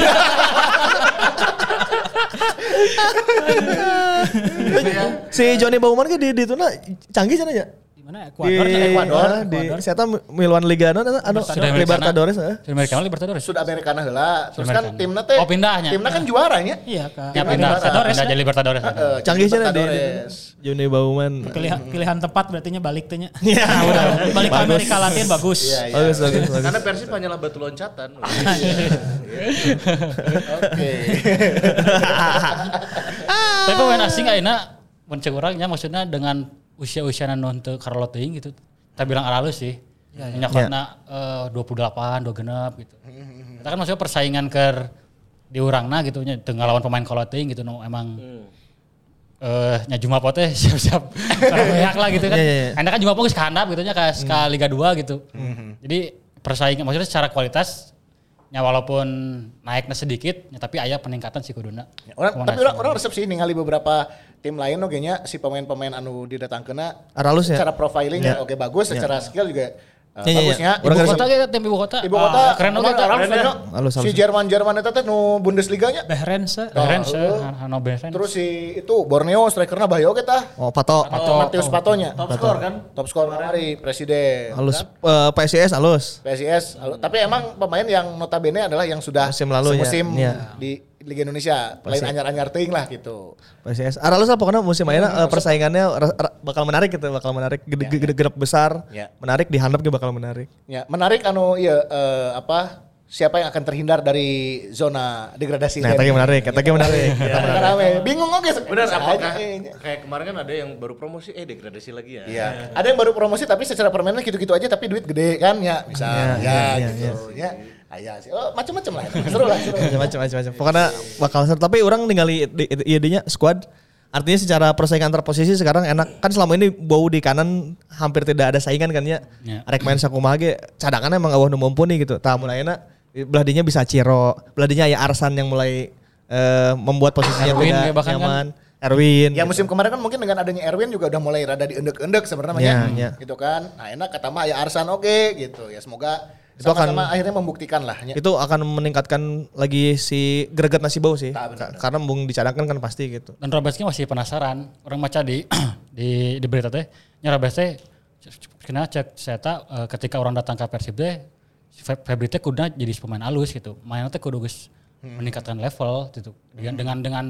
Si Johnny Bauman ke di di tuna canggih cenah nya. Di mana? Di Ekuador. ya? Ekuador, ah, di sieta Miluan Liga anu anu Libertadores heeh. Sudah Amerika Libertadores. Sudah Amerikana heula. Terus Sudah kan timna teh. Oh, pindahnya. Timna kan juaranya. Iya kan. Ya pindah, Libertadores pindah ya. jadi Libertadores. Canggih di, di Libertadores. Johnny Bauman. Pilihan, pilihan tepat berarti nya balik teh nya. Iya, benar. Balik ke Amerika Latin bagus. Iya, iya. Bagus bagus bagus. Karena Persib hanyalah batu loncatan. Oke. Tapi pemain asing ayeuna mun ceuk urang nya maksudnya dengan usia-usia non teu karolo teuing gitu. Kita bilang halus sih. Nyakotna eh 28, 2 genep gitu. Kita kan maksudnya persaingan ke di urangna gitu nya teu ngalawan pemain teuing gitu no emang eh nya Jumapo teh siap-siap banyak lah gitu kan. Iya, iya. Anda kan Jumapo geus kahandap gitu nya ke, ke Liga 2 gitu. Jadi persaingan maksudnya secara kualitas nya walaupun naiknya sedikit nya tapi aya peningkatan sih kuduna. Orang, tapi orang, orang resep sih ningali beberapa tim lain oke nya si pemain-pemain anu didatangkeuna Aralus ya. secara profiling Ya. oke bagus, secara skill juga uh, Ya, ya, ya. bagusnya. Orang Ibu kota gitu, tim ibu kota. Ibu kota Ah, keren eta. orang keren ya. Si. Jerman Jerman itu teh nu Bundesliga-nya. Behrens. Beren se Oh, Hannover Beren. Terus si itu Borneo strikerna bahaya oke tah. Oh, Pato. Pato, Matius Patonya. Top skor kan? Top skor kemarin presiden. Halus eh, PSIS halus. PSIS. Halo. Tapi emang pemain yang notabene adalah yang sudah Musim lalu ya. semusim Iya. di Liga Indonesia. Lain anyar-anyar teuing lah gitu. PSIS. Aralus apa pokoknya musim ayeuna eh, persaingannya bakal menarik gitu, bakal menarik gede gede gerep besar. Ya. Menarik dihandap ge bakal menarik. Ya, menarik anu iya eh, apa siapa yang akan terhindar dari zona degradasi. Nah, ge menarik, eta ge menarik. Eta menarik. Karena rame. Bingung oke. Benar apakah aja, eh, kayak kemarin kan ada yang baru promosi eh degradasi lagi ya. Iya. Ada yang baru promosi tapi secara permainan gitu-gitu aja tapi duit gede kan ya bisa Iya, ya, iya, iya, gitu ya. Aya sih. Oh, macam-macam lah. Seru lah, seru. macam macam macam. Pokoknya bakal seru. Tapi orang ningali idenya squad. Artinya secara persaingan antar posisi sekarang enak kan selama ini bau di kanan hampir tidak ada saingan kan ya. Ya. Arek main sakumaha ge cadangan emang awah nu mumpuni gitu. Tah mulai enak belah dinya bisa Ciro, belah dinya aya Arsan yang mulai eh, membuat posisinya Erwin beda ya bahkan kan. nyaman. Erwin. Ya musim kemarin kan mungkin dengan adanya Erwin juga udah mulai rada diendek-endek sebenarnya Iya, ya, iya. gitu kan. Nah enak kata mah ya Arsan oke gitu ya semoga Itu akan- akhirnya membuktikan lah. ya. itu akan meningkatkan lagi si greget nasi bau sih. Nah, benar. Karena bung dicadangkan kan pasti gitu. Dan Robesky masih penasaran. Orang maca di di di berita teh, nya teh kena cek saya eh, ketika orang datang ke Persib teh Febri teh kudu jadi pemain alus gitu. Mainnya teh kudu geus meningkatkan level gitu. Dengan dengan dengan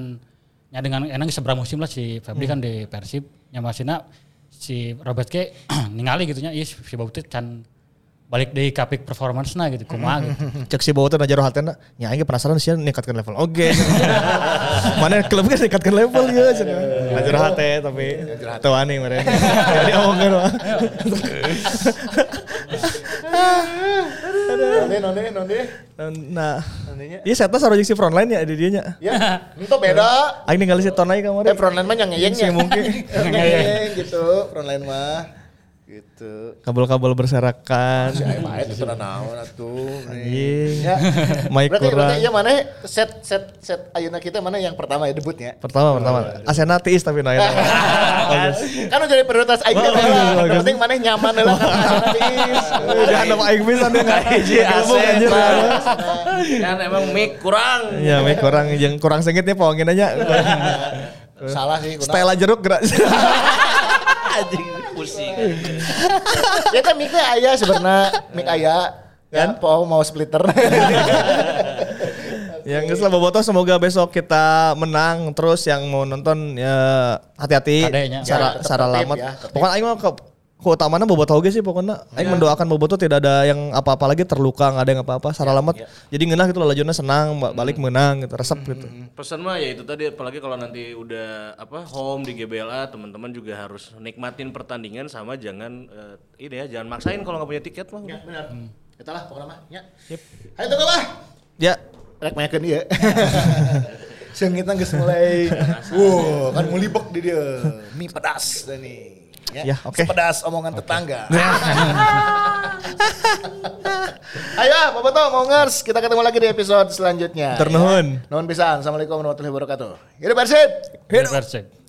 ya dengan enak seberapa musim lah si Febri kan di Persib nya masina si Robert ke ningali gitu nya ieu si Bau teh can balik di kapik performance na gitu kumaha gitu. Cek si bau teh najaro hatena, nya aing penasaran sih ningkatkan level. Oke. Mana klub kan ningkatkan level ya cenah. Najaro hate tapi teu ani meureun. Jadi omongkeun mah. Aduh. Nonde, nonde, nonde. Nah, Nondenya. iya saya sarua jeung si frontline ya di dieu nya. Ya, itu beda. Aing ningali si Tonai Eh kamari. frontline mah yang ngeyeng Sih, mungkin. Ngeyeng gitu, frontline mah. Gitu. Kabel-kabel berserakan. Si Aing mah itu naon atuh. Anjing. Ya. Mic Berarti kurang. berarti ya mana set set set Ayuna kita mana yang pertama ya debutnya? Pertama, pertama. Asena tiis tapi naik. kan udah jadi prioritas Aing teh Oh. Yang penting mana nyaman lah kan asana tiis. Udah ada aing bisa dia enggak. Hiji aset, anjir. Kan emang mic kurang. Iya, mic kurang yang kurang sengitnya pokoknya aja. Salah sih. kuna. Stella jeruk gerak. Anjing pusing. Ya kan mic-nya aya sebenarnya, mic aya. Kan po mau splitter. yang geus lah bobotoh semoga besok kita menang terus yang mau nonton ya hati-hati Ya, secara tertib lamat. ya, tertib. Pokoknya aing mah ke keutamanya bobotoh oge sih pokoknya. Aing mendoakan bobotoh tidak ada yang apa-apa lagi terluka, nggak ada yang apa-apa, secara lamat. Jadi ngeunah gitu lah lajurna senang, ba- balik menang gitu, resep gitu. Pesan mah ya itu tadi apalagi kalau nanti udah apa home di GBLA teman-teman juga harus nikmatin pertandingan sama jangan eh, ini ya jangan maksain kalau nggak punya tiket mah. Ya benar. Kita lah pokoknya mah. Ya. Ayo tunggu lah. Ya, Rek mayakeun ieu. Seungitna geus mulai. Wow, kan mulibek di dia. Mie pedas teh nih. Ya, oke. Pedas omongan tetangga. Ayo, ah, Boboto, Mongers, kita ketemu lagi di episode selanjutnya. Turnuhun. Ya. Nuhun pisan. Assalamualaikum warahmatullahi wabarakatuh. Hidup Persib. Persib.